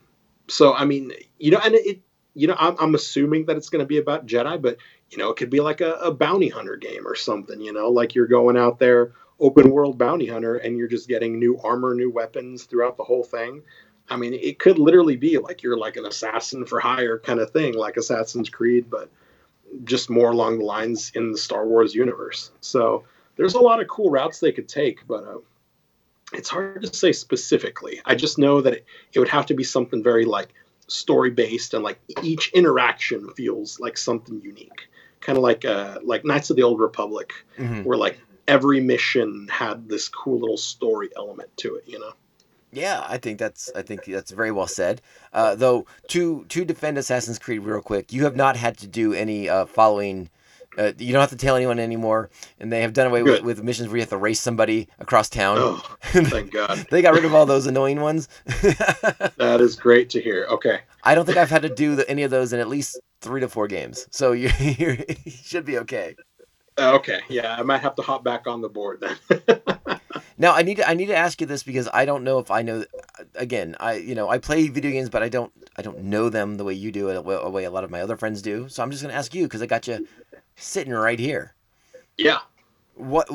so i mean you know and it you know i'm, I'm assuming that it's going to be about jedi but you know it could be like a, a bounty hunter game or something you know like you're going out there open world bounty hunter and you're just getting new armor new weapons throughout the whole thing i mean it could literally be like you're like an assassin for hire kind of thing like assassin's creed but just more along the lines in the star wars universe. So there's a lot of cool routes they could take but uh, it's hard to say specifically. I just know that it, it would have to be something very like story based and like each interaction feels like something unique. Kind of like uh like knights of the old republic hmm where like every mission had this cool little story element to it you know Yeah, I think that's I think that's very well said. Uh, though to to defend Assassin's Creed real quick, you have not had to do any uh, following. Uh, you don't have to tell anyone anymore, and they have done away with, with missions where you have to race somebody across town. oh thank god they got rid of all those annoying ones. that is great to hear okay I don't think I've had to do the, any of those in at least three to four games, so you you're, you should be okay. Uh, okay yeah i might have to hop back on the board then Now I need to I need to ask you this because I don't know if I know. Again, I you know I play video games, but I don't I don't know them the way you do, the way, a lot of my other friends do. So I'm just gonna ask you because I got you sitting right here. yeah What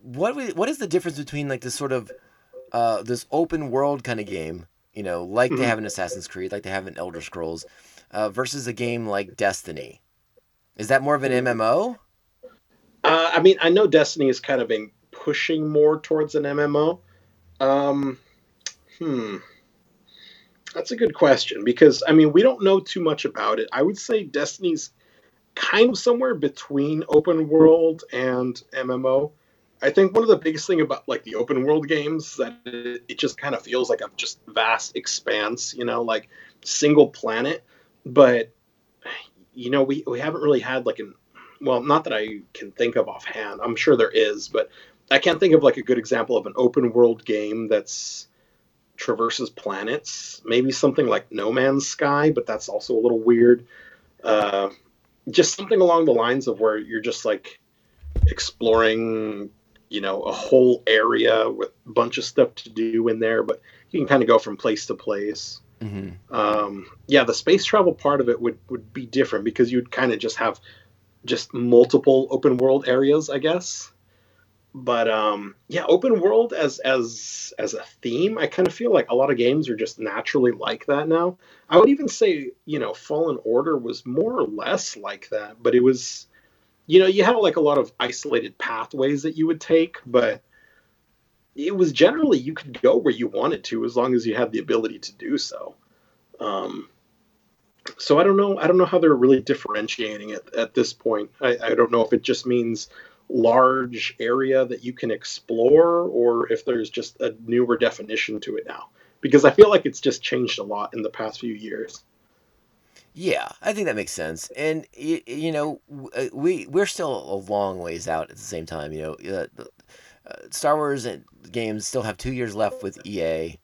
what what is the difference between like this sort of uh, this open world kind of game, you know, like they Mhm. have in Assassin's Creed, like they have in Elder Scrolls, uh, versus a game like Destiny? Is that more of an MMO? Uh, I mean, I know Destiny is kind of been pushing more towards an MMO. Um, hmm. That's a good question because, I mean, we don't know too much about it. I would say Destiny's kind of somewhere between open world and MMO. I think one of the biggest thing about like the open world games that it, it just kind of feels like a just vast expanse, you know, like single planet. But you know, we we haven't really had like an well, not that I can think of offhand. I'm sure there is, but I can't think of like a good example of an open world game that's traverses planets. Maybe something like No Man's Sky, but that's also a little weird. Uh, just something along the lines of where you're just like exploring, you know, a whole area with a bunch of stuff to do in there, but you can kind of go from place to place. Mm-hmm. Um, yeah, the space travel part of it would would be different because you'd kind of just have just multiple open world areas, I guess. But um, yeah, open world as as as a theme, I kind of feel like a lot of games are just naturally like that now. I would even say, you know, Fallen Order was more or less like that, but it was, you know, you had like a lot of isolated pathways that you would take, but it was generally you could go where you wanted to as long as you had the ability to do so. Um, so I don't know. I don't know how they're really differentiating it at this point. I, I don't know if it just means large area that you can explore or if there's just a newer definition to it now because i feel like it's just changed a lot in the past few years Yeah, I think that makes sense. And you, you know, uh, we we're still a long ways out at the same time. You know, uh, the- uh, Star Wars and games still have two years left with EA.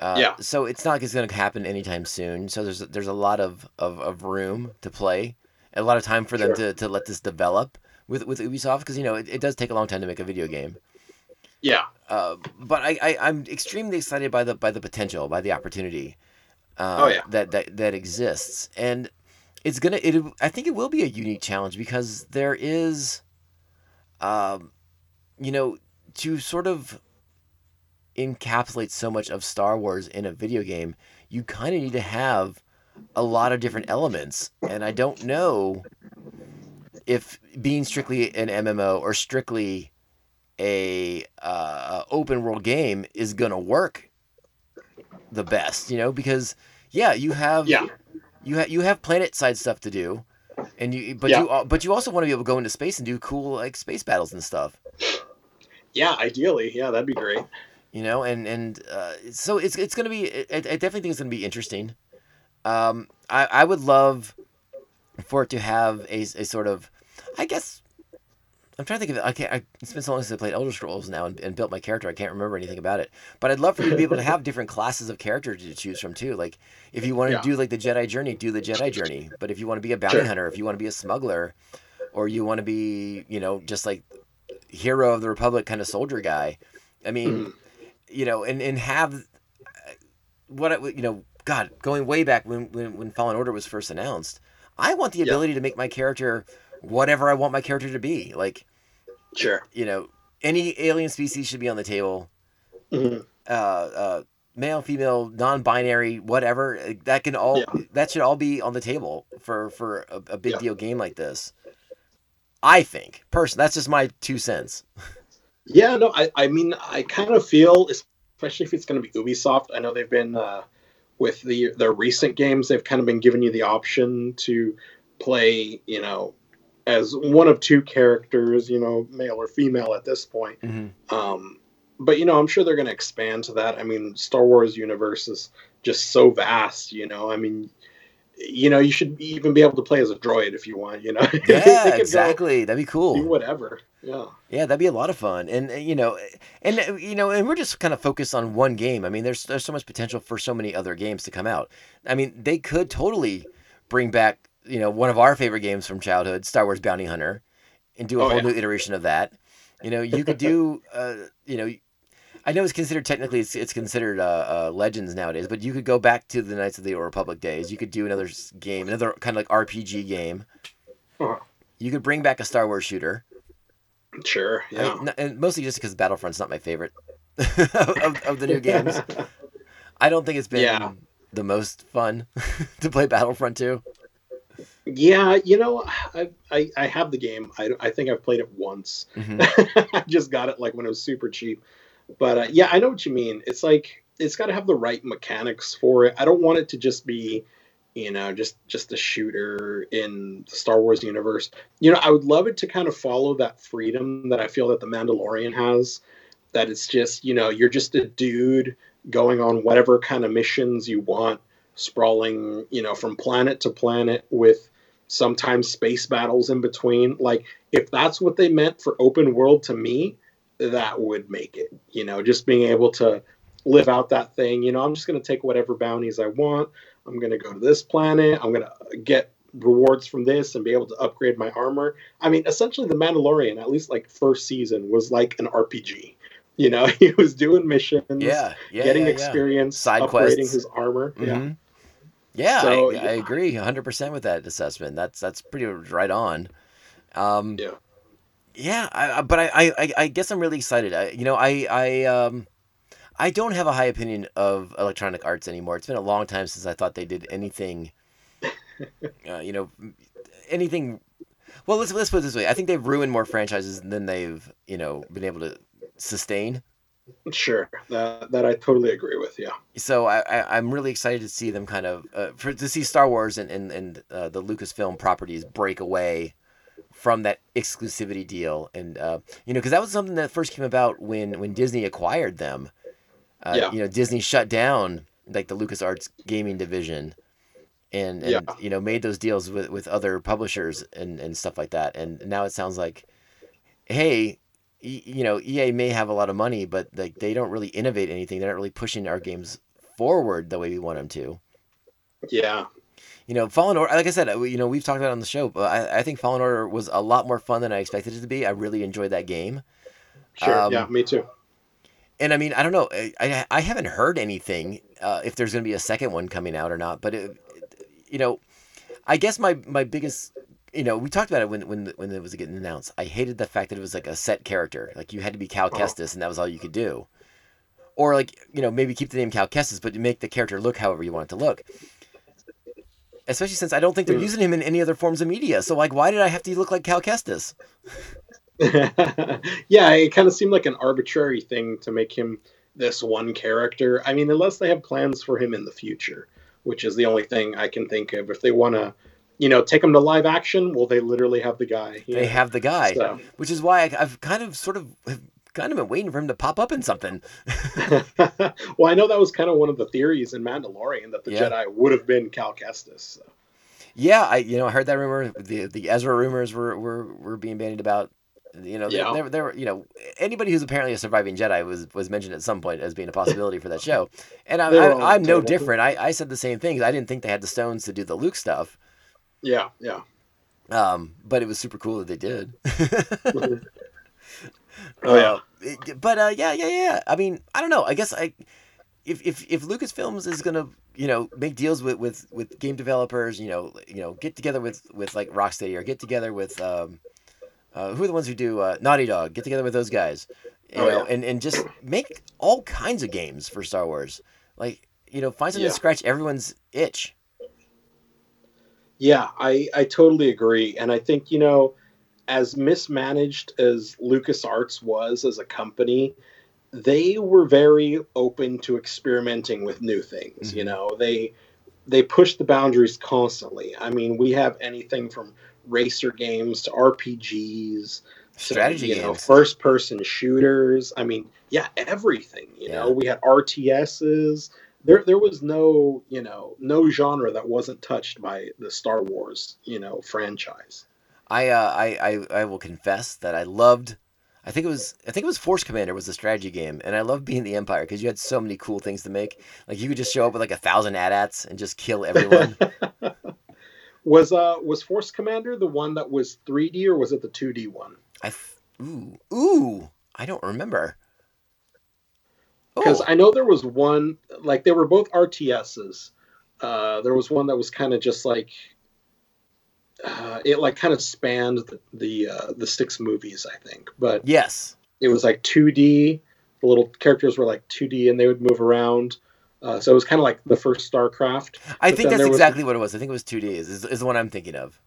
Uh, Yeah. So it's not like it's going to happen anytime soon. So there's there's a lot of, of, of room to play, a lot of time for them Sure. to, to let this develop with with Ubisoft because you know it, it does take a long time to make a video game. yeah Uh, but I, I I'm extremely excited by the by the potential, by the opportunity. Uh, Oh, yeah. That that that exists, and it's gonna. It I think it will be a unique challenge because there is, um, you know, to sort of encapsulate so much of Star Wars in a video game, you kind of need to have a lot of different elements, and I don't know if being strictly an MMO or strictly a uh, open world game is gonna work the best, you know, because yeah, you have yeah you have you have planet side stuff to do, and you but Yeah. you but you also want to be able to go into space and do cool like space battles and stuff, yeah ideally yeah that'd be great you know, and and uh, so it's it's gonna be I, I definitely think it's gonna be interesting. Um, I I would love for it to have a, a sort of, I guess. I'm trying to think of it. I can't. I, it's been so long since I played Elder Scrolls now and, and built my character. I can't remember anything about it. But I'd love for you to be able to have different classes of characters to choose from too. Like if you want to Yeah. do like the Jedi journey, do the Jedi journey. But if you want to be a bounty Sure. hunter, if you want to be a smuggler, or you want to be, you know, just like hero of the Republic kind of soldier guy. I mean, Mhm. you know, and and have uh, what I, you know, God, going way back when when when Fallen Order was first announced, I want the Yeah. ability to make my character whatever I want my character to be. Like, sure you know, any alien species should be on the table. Mhm. Uh, uh, male, female, non-binary, whatever. That can all Yeah. that should all be on the table for for a, a big Yeah. deal game like this. I think, person, that's just my two cents. Yeah, no, I, I mean, I kind of feel, especially if it's going to be Ubisoft. I know they've been uh, with the their recent games, they've kind of been giving you the option to play, you know, as one of two characters, you know, male or female at this point. Mm-hmm. Um, but you know, I'm sure they're going to expand to that. I mean, Star Wars universe is just so vast. You know, I mean, you know, you should even be able to play as a droid if you want. You know, Yeah, go exactly. That'd be cool. Whatever. Yeah. Yeah, that'd be a lot of fun, and uh, you know, and uh, you know, and we're just kind of focused on one game. I mean, there's there's so much potential for so many other games to come out. I mean, they could totally bring back, you know, one of our favorite games from childhood, Star Wars Bounty Hunter, and do a Oh, whole yeah. new iteration of that. You know, you could do, uh, you know, I know it's considered technically it's, it's considered uh, uh, Legends nowadays, but you could go back to the Knights of the Old Republic days. You could do another game, another kind of like RPG game. You could bring back a Star Wars shooter. Sure. I Yeah. mean, and mostly just because Battlefront's not my favorite of, of the new games. I don't think it's been Yeah. the most fun to play Battlefront 2. Yeah, you know, I, I I have the game. I, I think I've played it once. Mhm. I just got it like when it was super cheap. But uh, yeah, I know what you mean. It's like it's got to have the right mechanics for it. I don't want it to just be you know, just just a shooter in the Star Wars universe. You know, I would love it to kind of follow that freedom that I feel that the Mandalorian has. That it's just, you know, you're just a dude going on whatever kind of missions you want, sprawling, you know, from planet to planet with sometimes space battles in between. Like, if that's what they meant for open world to me, that would make it. You know, just being able to live out that thing. You know, I'm just going to take whatever bounties I want. I'm going to go to this planet. I'm going to get rewards from this and be able to upgrade my armor. I mean, essentially, The Mandalorian, at least like first season, was like an RPG. You know, he was doing missions, Yeah, yeah, getting yeah, yeah. experience, Side upgrading quests. his armor. Yeah. Mm-hmm. Yeah, So, I, yeah. I agree 100% with that assessment. That's that's pretty right on. Um, Yeah. yeah, I, but I, I, I- I guess I'm really excited. I, you know, I, I, um, I don't have a high opinion of Electronic Arts anymore. It's been a long time since I thought they did anything, uh, you know, anything. Well, let's let's put it this way. I think they've ruined more franchises than they've, you know, been able to sustain. Sure, that that I totally agree with. Yeah. so I, I I'm really excited to see them kind of uh, for to see Star Wars and and, and uh, the Lucasfilm properties break away from that exclusivity deal and uh, you know because that was something that first came about when when Disney acquired them. Uh, Yeah. You know Disney shut down like the LucasArts gaming division. And, and Yeah. you know made those deals with, with other publishers and, and stuff like that and now it sounds like hey you know EA may have a lot of money, but like they don't really innovate anything. They're not really pushing our games forward the way we want them to. Yeah. You know, Fallen Order. Like I said, uh, you know, we've talked about it on the show, but I, I think Fallen Order was a lot more fun than I expected it to be. I really enjoyed that game, Sure. Um, yeah. Me too. and I mean, I don't know, I I, I haven't heard anything uh, if there's going to be a second one coming out or not. But it, you know, I guess my my biggest you know, we talked about it when when when it was getting announced. I hated the fact that it was like a set character, like you had to be Cal Oh. Kestis, and that was all you could do. Or like you know maybe keep the name Cal Kestis, but make the character look however you want it to look. Especially since I don't think they're using him in any other forms of media. So like, why did I have to look like Cal Kestis? yeah, it kind of seemed like an arbitrary thing to make him this one character. I mean, unless they have plans for him in the future, which is the only thing I can think of. If they want to, you know, take them to live action, well, they literally have the guy. They know? have the guy, So. which is why I, I've kind of sort of kind of been waiting for him to pop up in something. well, I know that was kind of one of the theories in Mandalorian that the Yeah. Jedi would have been Cal Kestis. So. Yeah, I you know I heard that rumor. The the Ezra rumors were were, were being bandied about. You know, Yeah. there, there, there, you know, anybody who's apparently a surviving Jedi was was mentioned at some point as being a possibility for that show, and I, were I, I'm no different. I, I said the same things. I didn't think they had the stones to do the Luke stuff, Yeah, yeah. um, but it was super cool that they did. Oh, yeah. Uh, it- but uh, yeah, yeah, yeah. I mean, I don't know. I guess I, if if if Lucasfilms is gonna you know make deals with with with game developers, you know, you know, get together with with like Rocksteady or get together with um, uh, who are the ones who do uh, Naughty Dog? Get together with those guys, you Oh, know, yeah. and and just make all kinds of games for Star Wars. Like you know, find something Yeah. to scratch everyone's itch. Yeah, I, I totally agree. And I think, you know, as mismanaged as LucasArts was as a company, they were very open to experimenting with new things. You Mhm. know, they they pushed the boundaries constantly. I mean, we have anything from racer games to RPGs to, Strategy you know, first person shooters. I mean, yeah, everything. You Yeah. know, we had RTSs. There, there was no, you know, no genre that wasn't touched by the Star Wars, you know, franchise. I, uh, I I I will confess that I loved. I think it was I think it was Force Commander was the strategy game, and I loved being the Empire because you had so many cool things to make. Like you could just show up with like a thousand AT-ATs and just kill everyone. Was uh was Force Commander the one that was 3D or was it the 2D one? I f- ooh ooh I don't remember. Because Oh, I know there was one like they were both RTSs. Uh, there was one that was kind of just like uh, it like kind of spanned the the, uh, the six movies, I think, but yes, it was like 2D. The little characters were like 2D and they would move around. Uh, so it was kind of like the first StarCraft. I think that's there was- exactly what it was. I think it was two Ds. Is, is the one I'm thinking of.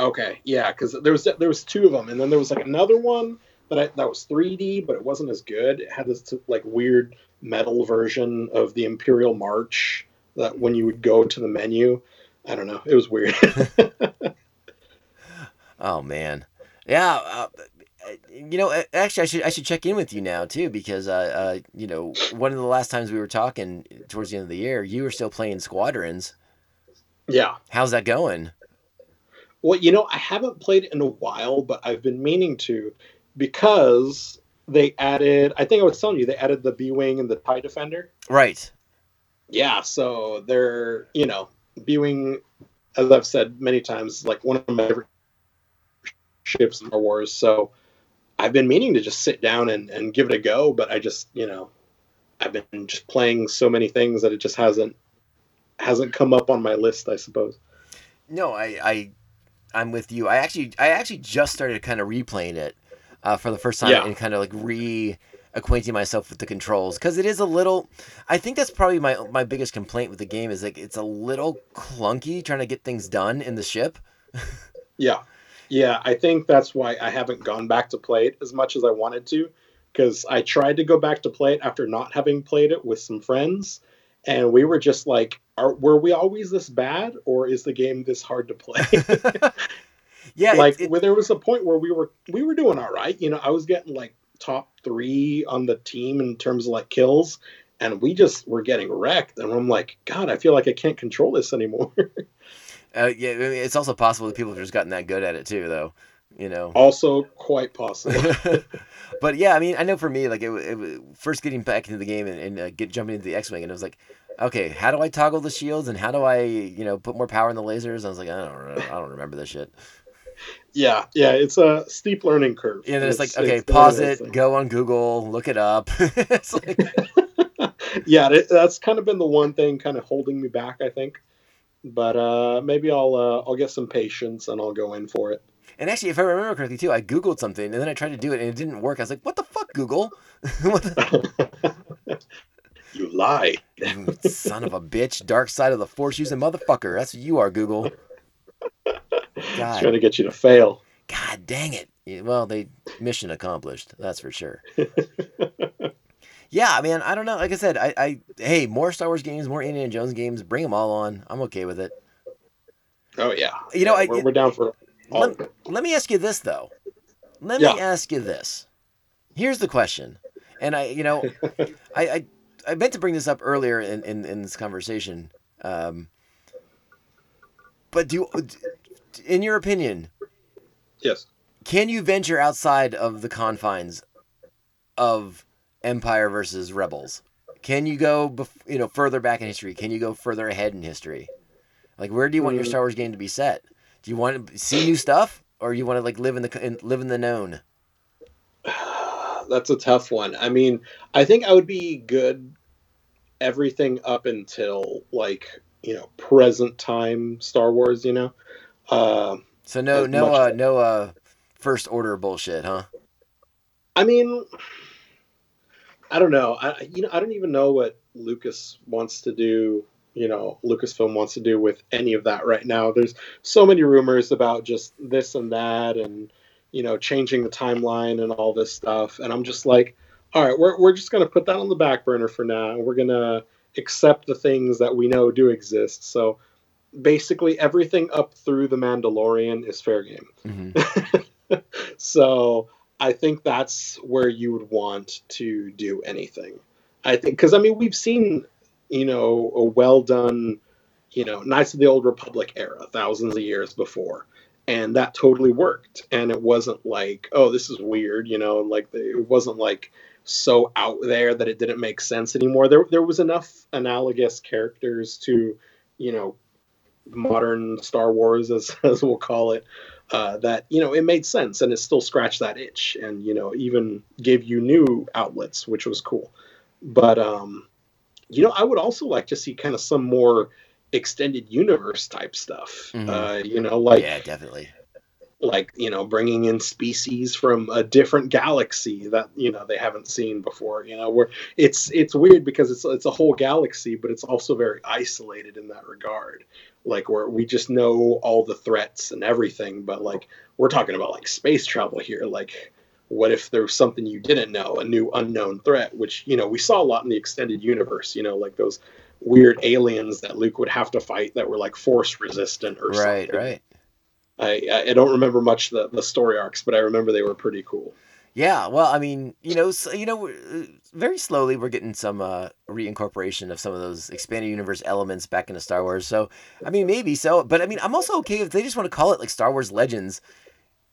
Okay, yeah, because there was there was two of them, and then there was like another one that I, that was 3D, but it wasn't as good. It had this like weird metal version of the Imperial March that when you would go to the menu, I don't know, it was weird. oh man, yeah. Uh, you know, actually, I should I should check in with you now too because uh, uh, you know, one of the last times we were talking towards the end of the year, you were still playing Squadrons. Yeah. How's that going? Well, you know, I haven't played in a while, but I've been meaning to because they added. I think I was telling you they added the B wing and the Tie Defender. Right. Yeah. So they're you know B wing, as I've said many times, like one of my favorite ships in Star Wars. So I've been meaning to just sit down and, and give it a go, but I just, you know, I've been just playing so many things that it just hasn't hasn't come up on my list, I suppose. No, I, I I'm with you. I actually I actually just started kind of replaying it uh, for the first time Yeah. and kind of like re acquainting myself with the controls because it is a little i think that's probably my my biggest complaint with the game is like it's a little clunky trying to get things done in the ship Yeah. Yeah, I think that's why I haven't gone back to play it as much as I wanted to because I tried to go back to play it after not having played it with some friends and we were just like are were we always this bad or is the game this hard to play? yeah like it, it, where there was a point where we were we were doing all right. You know, I was getting like top 3 on the team in terms of like kills and we just were getting wrecked and I'm like god, I feel like I can't control this anymore. uh, yeah I mean, it's also possible that people have just gotten that good at it too though you know also quite possible. but yeah, I mean, I know for me, like it, it first getting back into the game and, and uh, get jumping into the X-wing, and it was like, okay, how do I toggle the shields and how do I, you know, put more power in the lasers? I was like, I don't, I don't remember this shit. Yeah, yeah, it's a steep learning curve. And then it's, like, okay, pause it, go on Google, look it up. it's like, yeah, that's kind of been the one thing kind of holding me back, I think. But uh, maybe I'll uh, I'll get some patience and I'll go in for it. and actually, if I remember correctly too, I Googled something and then I tried to do it and it didn't work. I was like, what the fuck, Google? the you lie. son of a bitch, dark side of the force using motherfucker. That's what you are, Google. God. Trying to get you to fail. God dang it. Well, they mission accomplished. That's for sure. yeah, man. I don't know. Like I said, I, I hey, more Star Wars games, more Indiana Jones games. Bring them all on. I'm okay with it. Oh yeah. You know, Yeah, I- we're, we're down for all Let, let me ask you this though. Let Yeah. me ask you this. Here's the question, and I, you know, I, I, I meant to bring this up earlier in in, in this conversation. Um, but do, in your opinion, Yes. can you venture outside of the confines of Empire versus Rebels? Can you go, bef- you know, further back in history? Can you go further ahead in history? Like, where do you want your Mm. Star Wars game to be set? Do you want to see new stuff, or you want to like live in the in, live in the known? That's a tough one. I mean, I think I would be good everything up until like you know present time Star Wars. You know. Uh, So no, no, much- uh, no, uh, first order bullshit, huh? I mean, I don't know. I you know I don't even know what Lucas wants to do. You know, Lucasfilm wants to do with any of that right now. There's so many rumors about just this and that, and you know, changing the timeline and all this stuff. And I'm just like, all right, we're we're just gonna put that on the back burner for now, and we're gonna accept the things that we know do exist. So basically, everything up through the Mandalorian is fair game hmm so I think that's where you would want to do anything. I think because I mean we've seen you know a well done you know Knights of the Old Republic era thousands of years before, and that totally worked. And it wasn't like oh this is weird you know like it wasn't like so out there that it didn't make sense anymore. There there was enough analogous characters to you know modern Star Wars as as we'll call it uh, that you know it made sense and it still scratched that itch and you know even gave you new outlets which was cool but um you know i would also like to see kind of some more extended universe type stuff Mhm. uh you know like yeah, definitely. Like you know bringing in species from a different galaxy that you know they haven't seen before you know where it's it's weird because it's it's a whole galaxy but it's also very isolated in that regard like where we just know all the threats and everything but like we're talking about like space travel here like what if there was something you didn't know, a new unknown threat, which, you know, we saw a lot in the extended universe, you know, like those weird aliens that Luke would have to fight that were like force resistant or right, something. Right, right. I, I don't remember much the, the story arcs, but I remember they were pretty cool. Yeah, well, I mean, you know, so, you know, uh, very slowly we're getting some uh, reincorporation of some of those expanded universe elements back into Star Wars. So, I mean, maybe so, but I mean, I'm also okay if they just want to call it like Star Wars Legends.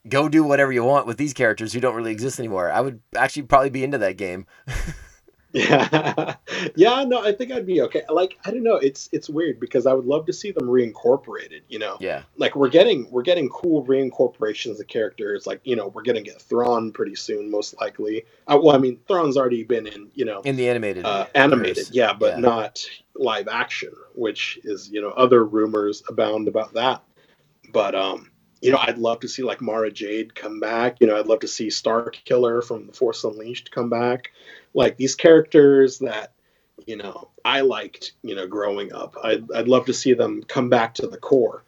Go do whatever you want with these characters who don't really exist anymore. I would actually probably be into that game. Yeah, yeah, no, I think I'd be okay. Like, I don't know, it's it's weird because I would love to see them reincorporated. You know, Yeah, like we're getting we're getting cool reincorporations of characters. Like, you know, we're gonna get Thrawn pretty soon, most likely. Uh, well, I mean, Thrawn's already been in, you know, in the animated, uh, animated, series. yeah, but Yeah. not live action, which is you know other rumors abound about that. But um, you know, I'd love to see like Mara Jade come back. You know, I'd love to see Star Killer from The Force Unleashed come back. Like these characters that you know I liked, you know, growing up. I'd I'd love to see them come back to the core.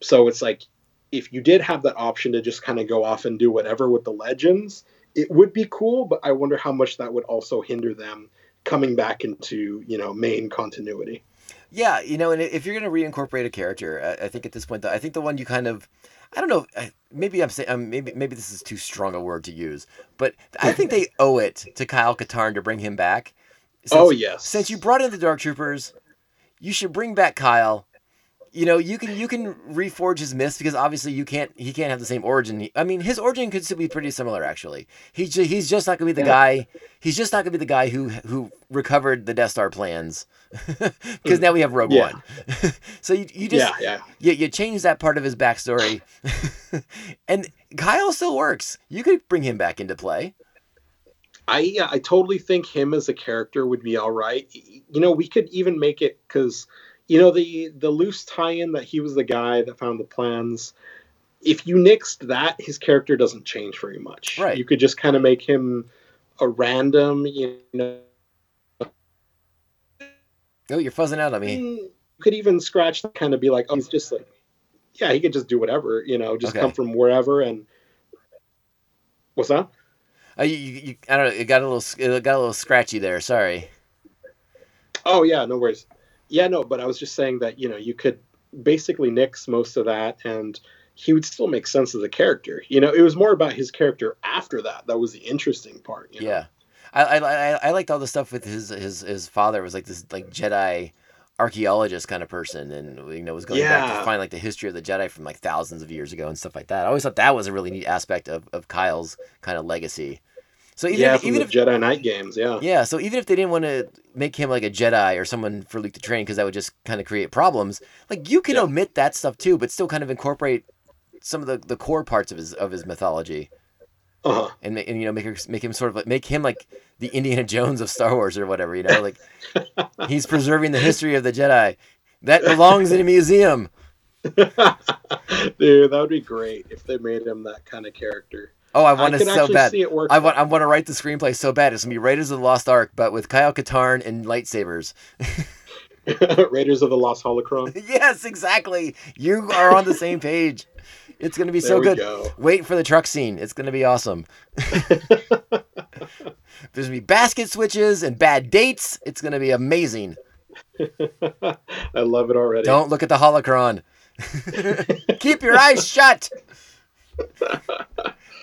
So it's like if you did have that option to just kind of go off and do whatever with the legends, it would be cool. But I wonder how much that would also hinder them coming back into you know main continuity. Yeah, you know, and if you're going to reincorporate a character, I, I think at this point, I think the one you kind of, I don't know, maybe I'm saying, um, maybe maybe this is too strong a word to use, but I think they owe it to Kyle Katarn to bring him back. Since, oh yes, since you brought in the Dark Troopers, you should bring back Kyle. You know, you can you can reforge his myths because obviously you can't he can't have the same origin. I mean, his origin could still be pretty similar actually. He's ju- he's just not gonna be the Yeah. guy. He's just not gonna be the guy who who recovered the Death Star plans because now we have Rogue Yeah. One. so you, you just yeah, yeah. you, you change that part of his backstory, and Kyle still works. You could bring him back into play. I yeah, I totally think him as a character would be all right. You know, we could even make it because you know the the loose tie-in that he was the guy that found the plans. If you nixed that, his character doesn't change very much. Right. You could just kind of make him a random, you know. Oh, you're fuzzing out on me. You could even scratch kind of be like, oh, he's just like, yeah, he could just do whatever, you know, just Okay. come from wherever and. What's that? Uh, you, you, you, I don't know. It got a little it got a little scratchy there. Sorry. Oh yeah, no worries. Yeah, no, but I was just saying that you know you could basically nix most of that, and he would still make sense as a character. You know, it was more about his character after that. That was the interesting part. You know? Yeah, I, I I I liked all the stuff with his his his father was like this like Jedi archaeologist kind of person, and you know was going back to find like the history of the Jedi from like thousands of years ago and stuff like that. I always thought that was a really neat aspect of of Kyle's kind of legacy. So even yeah, if, from even the if Jedi Knight games. Yeah, yeah, so even if they didn't want to make him like a Jedi or someone for Luke to train, because that would just kind of create problems. Like you can Yeah. omit that stuff too, but still kind of incorporate some of the, the core parts of his of his mythology, uh-huh. and, and you know make her, make him sort of like make him like the Indiana Jones of Star Wars or whatever. You know, like he's preserving the history of the Jedi that belongs in a museum. dude, that would be great if they made him that kind of character. Oh, I want I to so bad. see it work. I want I want to write the screenplay so bad. It's gonna be Raiders of the Lost Ark, but with Kyle Katarn and lightsabers. Raiders of the Lost Holocron. yes, exactly. You are on the same page. It's gonna be There so good. go. Wait for the truck scene. It's gonna be awesome. There's gonna be basket switches and bad dates. It's gonna be amazing. I love it already. Don't look at the holocron. Keep your eyes shut.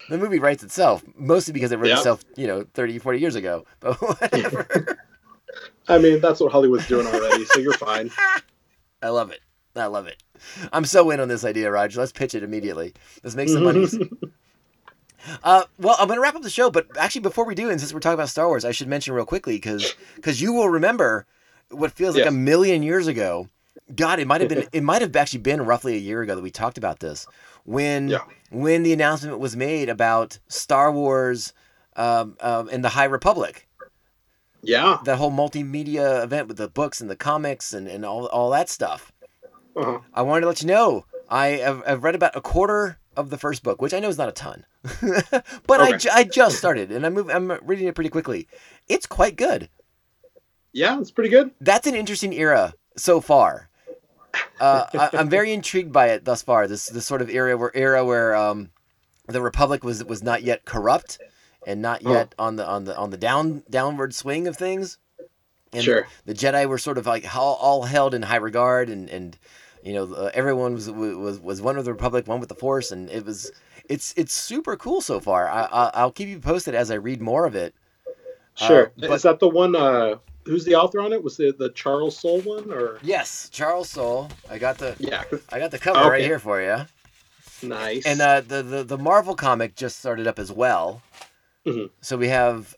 The movie writes itself, mostly because it wrote Yep. itself, you know, 30, 40 years ago. But whatever. I mean, that's what Hollywood's doing already, so you're fine. I love it. I love it. I'm so in on this idea, Roger. Let's pitch it immediately. Let's make some money. Uh, well, I'm going to wrap up the show, but actually, before we do, and since we're talking about Star Wars, I should mention real quickly because you will remember what feels like Yes. a million years ago. God, it might have been. it might have actually been roughly a year ago that we talked about this when Yeah. when the announcement was made about Star Wars um, um, and the High Republic Yeah. that whole multimedia event with the books and the comics and, and all, all that stuff. Uh-huh. I wanted to let you know I have I've read about a quarter of the first book, which I know is not a ton, but I, ju- I just started and I move I'm reading it pretty quickly. It's quite good. Yeah, it's pretty good. That's an interesting era so far. Uh, I, I'm very intrigued by it thus far. This this sort of era where era where um, the Republic was was not yet corrupt, and not Huh. yet on the on the on the down downward swing of things. And Sure. the Jedi were sort of like all, all held in high regard, and and you know uh, everyone was was was one with the Republic, one with the Force, and it was it's it's super cool so far. I, I I'll keep you posted as I read more of it. Sure. Uh, but- Is that the one? Uh, who's the author on it? Was it the Charles Soule one or? Yes, Charles Soule. I got the Yeah. I got the cover right here for you. Nice. And uh, the, the the Marvel comic just started up as well. Mhm. So we have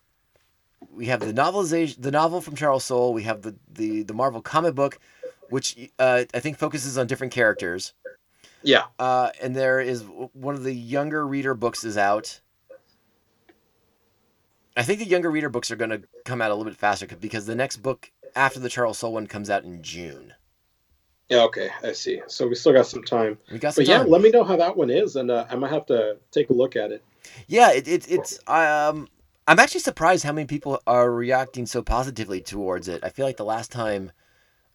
we have the novelization, the novel from Charles Soule. We have the the the Marvel comic book, which uh, I think focuses on different characters. yeah. Uh, and there is one of the younger reader books is out. I think the younger reader books are going to come out a little bit faster because the next book after the Charles Soule one comes out in June. Yeah. Okay. I see. So we still got some time. We got some But yeah, let me know how that one is, and uh, I might have to take a look at it. Yeah, it, it, it's um I'm actually surprised how many people are reacting so positively towards it. I feel like the last time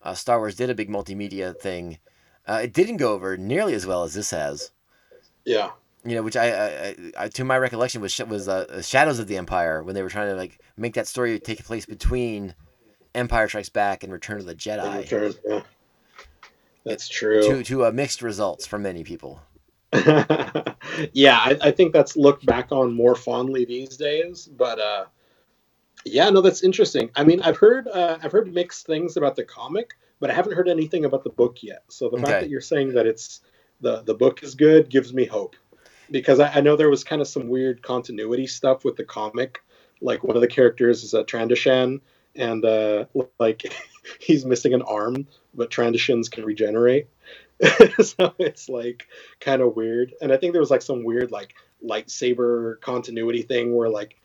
uh, Star Wars did a big multimedia thing, uh, it didn't go over nearly as well as this has. Yeah. You know, which I, I, I, to my recollection was was uh, Shadows of the Empire when they were trying to like make that story take place between Empire Strikes Back and Return of the Jedi. return, yeah. That's true. To to uh, mixed results for many people. yeah, I, I think that's looked back on more fondly these days. But uh, yeah, no, that's interesting. I mean, I've heard uh, I've heard mixed things about the comic, but I haven't heard anything about the book yet. So the Okay. fact that you're saying that it's the the book is good gives me hope because I, I know there was kind of some weird continuity stuff with the comic. Like one of the characters is a Trandoshan, and uh, like he's missing an arm, but Trandoshans can regenerate. so it's like kind of weird. And I think there was like some weird like lightsaber continuity thing where like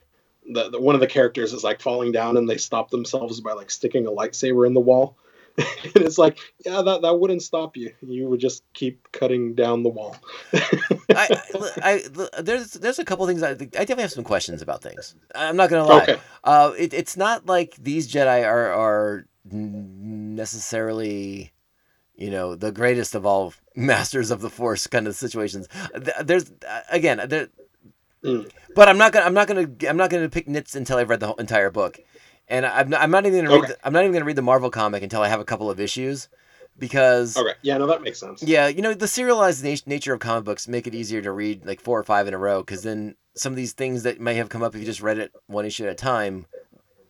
the, the one of the characters is like falling down and they stop themselves by like sticking a lightsaber in the wall. and it's like, yeah, that, that wouldn't stop you. You would just keep cutting down the wall. I, I, I- there's there's a couple things I, I definitely have some questions about things. I'm not gonna lie. Okay. Uh, it, it's not like these Jedi are are necessarily, you know, the greatest of all masters of the Force kind of situations. There's uh, again there, Mm. but I'm not gonna I'm not gonna I'm not gonna pick nits until I've read the whole entire book, and I'm not, I'm not even gonna read Okay. the, I'm not even gonna read the Marvel comic until I have a couple of issues, because Okay. Yeah, no, that makes sense. yeah, you know, the serialized nat- nature of comic books make it easier to read like four or five in a row because then some of these things that may have come up if you just read it one issue at a time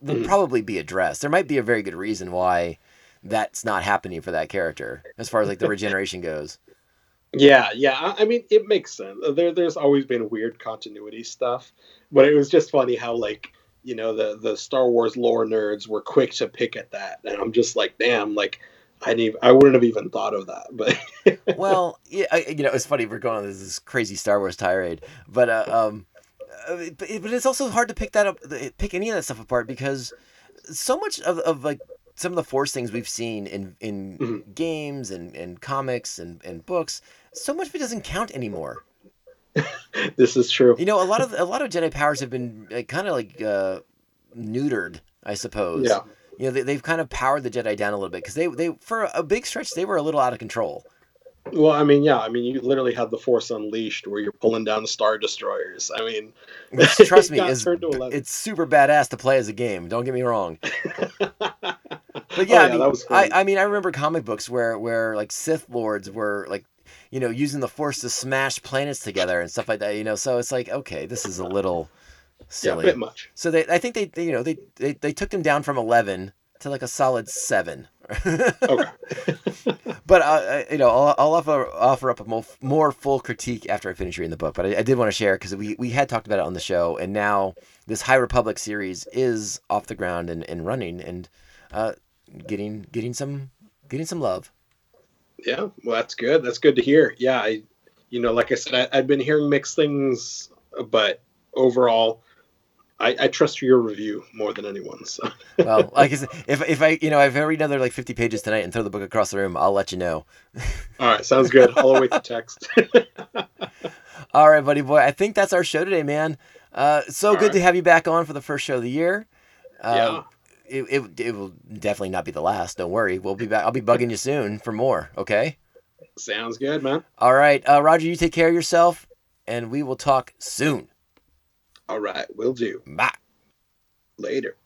will Mhm. probably be addressed. There might be a very good reason why that's not happening for that character as far as like the regeneration goes. Yeah, yeah. I I mean, it makes sense. There, there's always been weird continuity stuff, but it was just funny how like you know the the Star Wars lore nerds were quick to pick at that, and I'm just like, damn, like I didn't, even- I wouldn't have even thought of that. But Well, yeah, I, you know, it's funny we're going on this, this crazy Star Wars tirade, but uh, um, uh, but, but it's also hard to pick that up, pick any of that stuff apart because so much of, of like some of the force things we've seen in in Mhm. games and, and comics and, and books, so much of it doesn't count anymore. this is true. You know, a lot of a lot of Jedi powers have been like, kind of like uh, neutered, I suppose. Yeah, You know, they, they've kind of powered the Jedi down a little bit because they they for a big stretch they were a little out of control. well, I mean, yeah, I mean, you literally had the Force Unleashed, where you're pulling down star destroyers. I mean, Which, trust me, is turned to 11. it's super badass to play as a game. Don't get me wrong. But Oh, yeah, I mean, I. I mean, I remember comic books where where like Sith lords were like, you know, using the Force to smash planets together and stuff like that. You know, so it's like, okay, this is a little silly. yeah, a bit much. so they, I think they, they you know, they, they they took them down from eleven to like a solid seven. Okay. But uh, I- you know, I'll, I'll offer offer up a more, more full critique after I finish reading the book. But I, I did want to share because we, we had talked about it on the show, and now this High Republic series is off the ground and, and running and uh, getting getting some getting some love. Yeah, well, that's good. That's good to hear. Yeah, I, you know, like I said, I, I've been hearing mixed things, but overall, I, I trust your review more than anyone. So, Well, like I said, if if I you know if I read another like fifty pages tonight and throw the book across the room, I'll let you know. all right, sounds good. I'll await the text. All right, buddy boy. I think that's our show today, man. Uh, so All good to have you back on for the first show of the year. Uh, yeah, it, it, it will definitely not be the last. Don't worry. We'll be back. I'll be bugging you soon for more. Okay. sounds good, man. All right, uh, Roger. You take care of yourself, and we will talk soon. All right, we'll do. Bye. Later.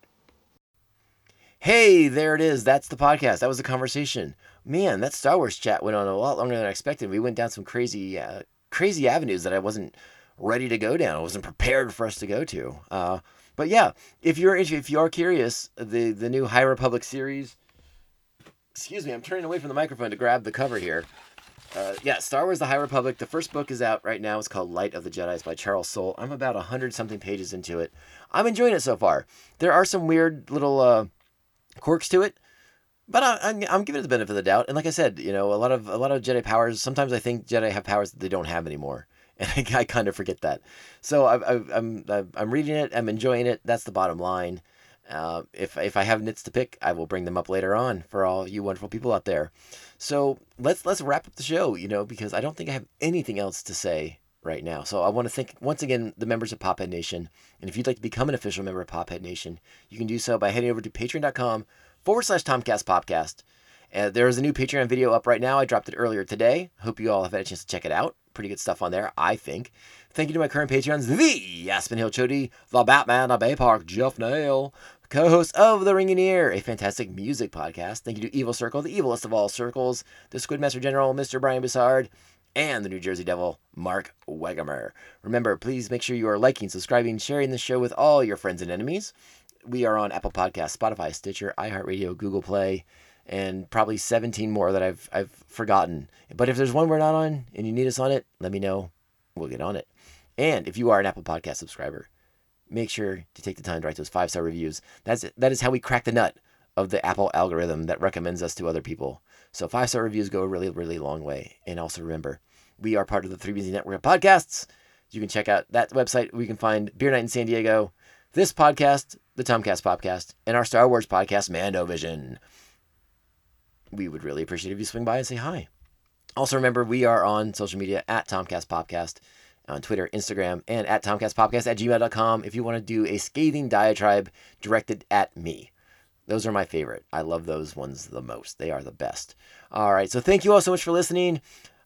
Hey, there it is. That's the podcast. That was the conversation. Man, that Star Wars chat went on a lot longer than I expected. We went down some crazy, uh, crazy avenues that I wasn't ready to go down. I wasn't prepared for us to go to. Uh, but yeah, if you're if you are curious, the the new High Republic series. Excuse me, I'm turning away from the microphone to grab the cover here. Uh, yeah, Star Wars: The High Republic. The first book is out right now. It's called Light of the Jedi. It's by Charles Soule. I'm about hundred something pages into it. I'm enjoying it so far. There are some weird little uh, quirks to it, but I, I'm, I'm giving it the benefit of the doubt. And like I said, you know, a lot of a lot of Jedi powers. Sometimes I think Jedi have powers that they don't have anymore, and I, I kind of forget that. So I, I, I'm I'm reading it. I'm enjoying it. That's the bottom line. Uh, if if I have nits to pick, I will bring them up later on for all you wonderful people out there. So let's let's wrap up the show, you know, because I don't think I have anything else to say right now. So I want to thank once again the members of Pophead Nation. And if you'd like to become an official member of Pophead Nation, you can do so by heading over to patreon.com forward slash Tomcast Popcast. Uh, there is a new Patreon video up right now. I dropped it earlier today. Hope you all have had a chance to check it out. Pretty good stuff on there, I think. Thank you to my current Patreons, the Aspen Hill Chody, the Batman of Bay Park, Jeff Nail, co-host of The Ringing Ear, a fantastic music podcast. Thank you to Evil Circle, the evilest of all circles, the Squidmaster General, Mr. Brian Bissard, and the New Jersey Devil, Mark Wegemer. Remember, please make sure you are liking, subscribing, sharing the show with all your friends and enemies. We are on Apple Podcasts, Spotify, Stitcher, iHeartRadio, Google Play, and probably 17 more that I've I've forgotten. But if there's one we're not on and you need us on it, let me know. We'll get on it. And if you are an Apple Podcast subscriber, make sure to take the time to write those five star reviews. That's that is how we crack the nut of the Apple algorithm that recommends us to other people. So five star reviews go a really really long way. And also remember, we are part of the Three Busy Network of podcasts. You can check out that website. We can find Beer Night in San Diego, this podcast, the Tomcast podcast, and our Star Wars podcast, Mando Vision. We would really appreciate if you swing by and say hi. Also, remember, we are on social media at Tomcast Podcast on Twitter, Instagram, and at TomcastPopcast at gmail.com if you want to do a scathing diatribe directed at me. Those are my favorite. I love those ones the most. They are the best. All right. So thank you all so much for listening.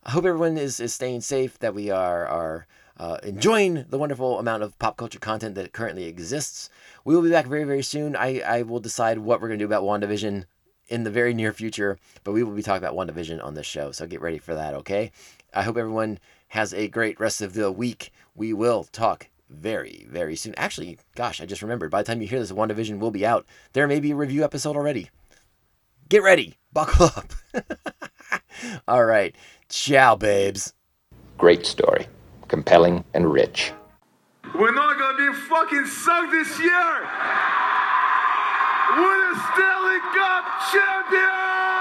I hope everyone is, is staying safe, that we are, are uh, enjoying the wonderful amount of pop culture content that currently exists. We will be back very, very soon. I, I will decide what we're going to do about WandaVision in the very near future, but we will be talking about WandaVision on this show. So get ready for that, okay? I hope everyone has a great rest of the week. We will talk very, very soon. Actually, gosh, I just remembered. By the time you hear this, WandaVision will be out. There may be a review episode already. Get ready. Buckle up. All right. Ciao, babes. Great story. Compelling and rich. We're not gonna be fucking sucked this year! We're the Stanley Cup champions! Yeah!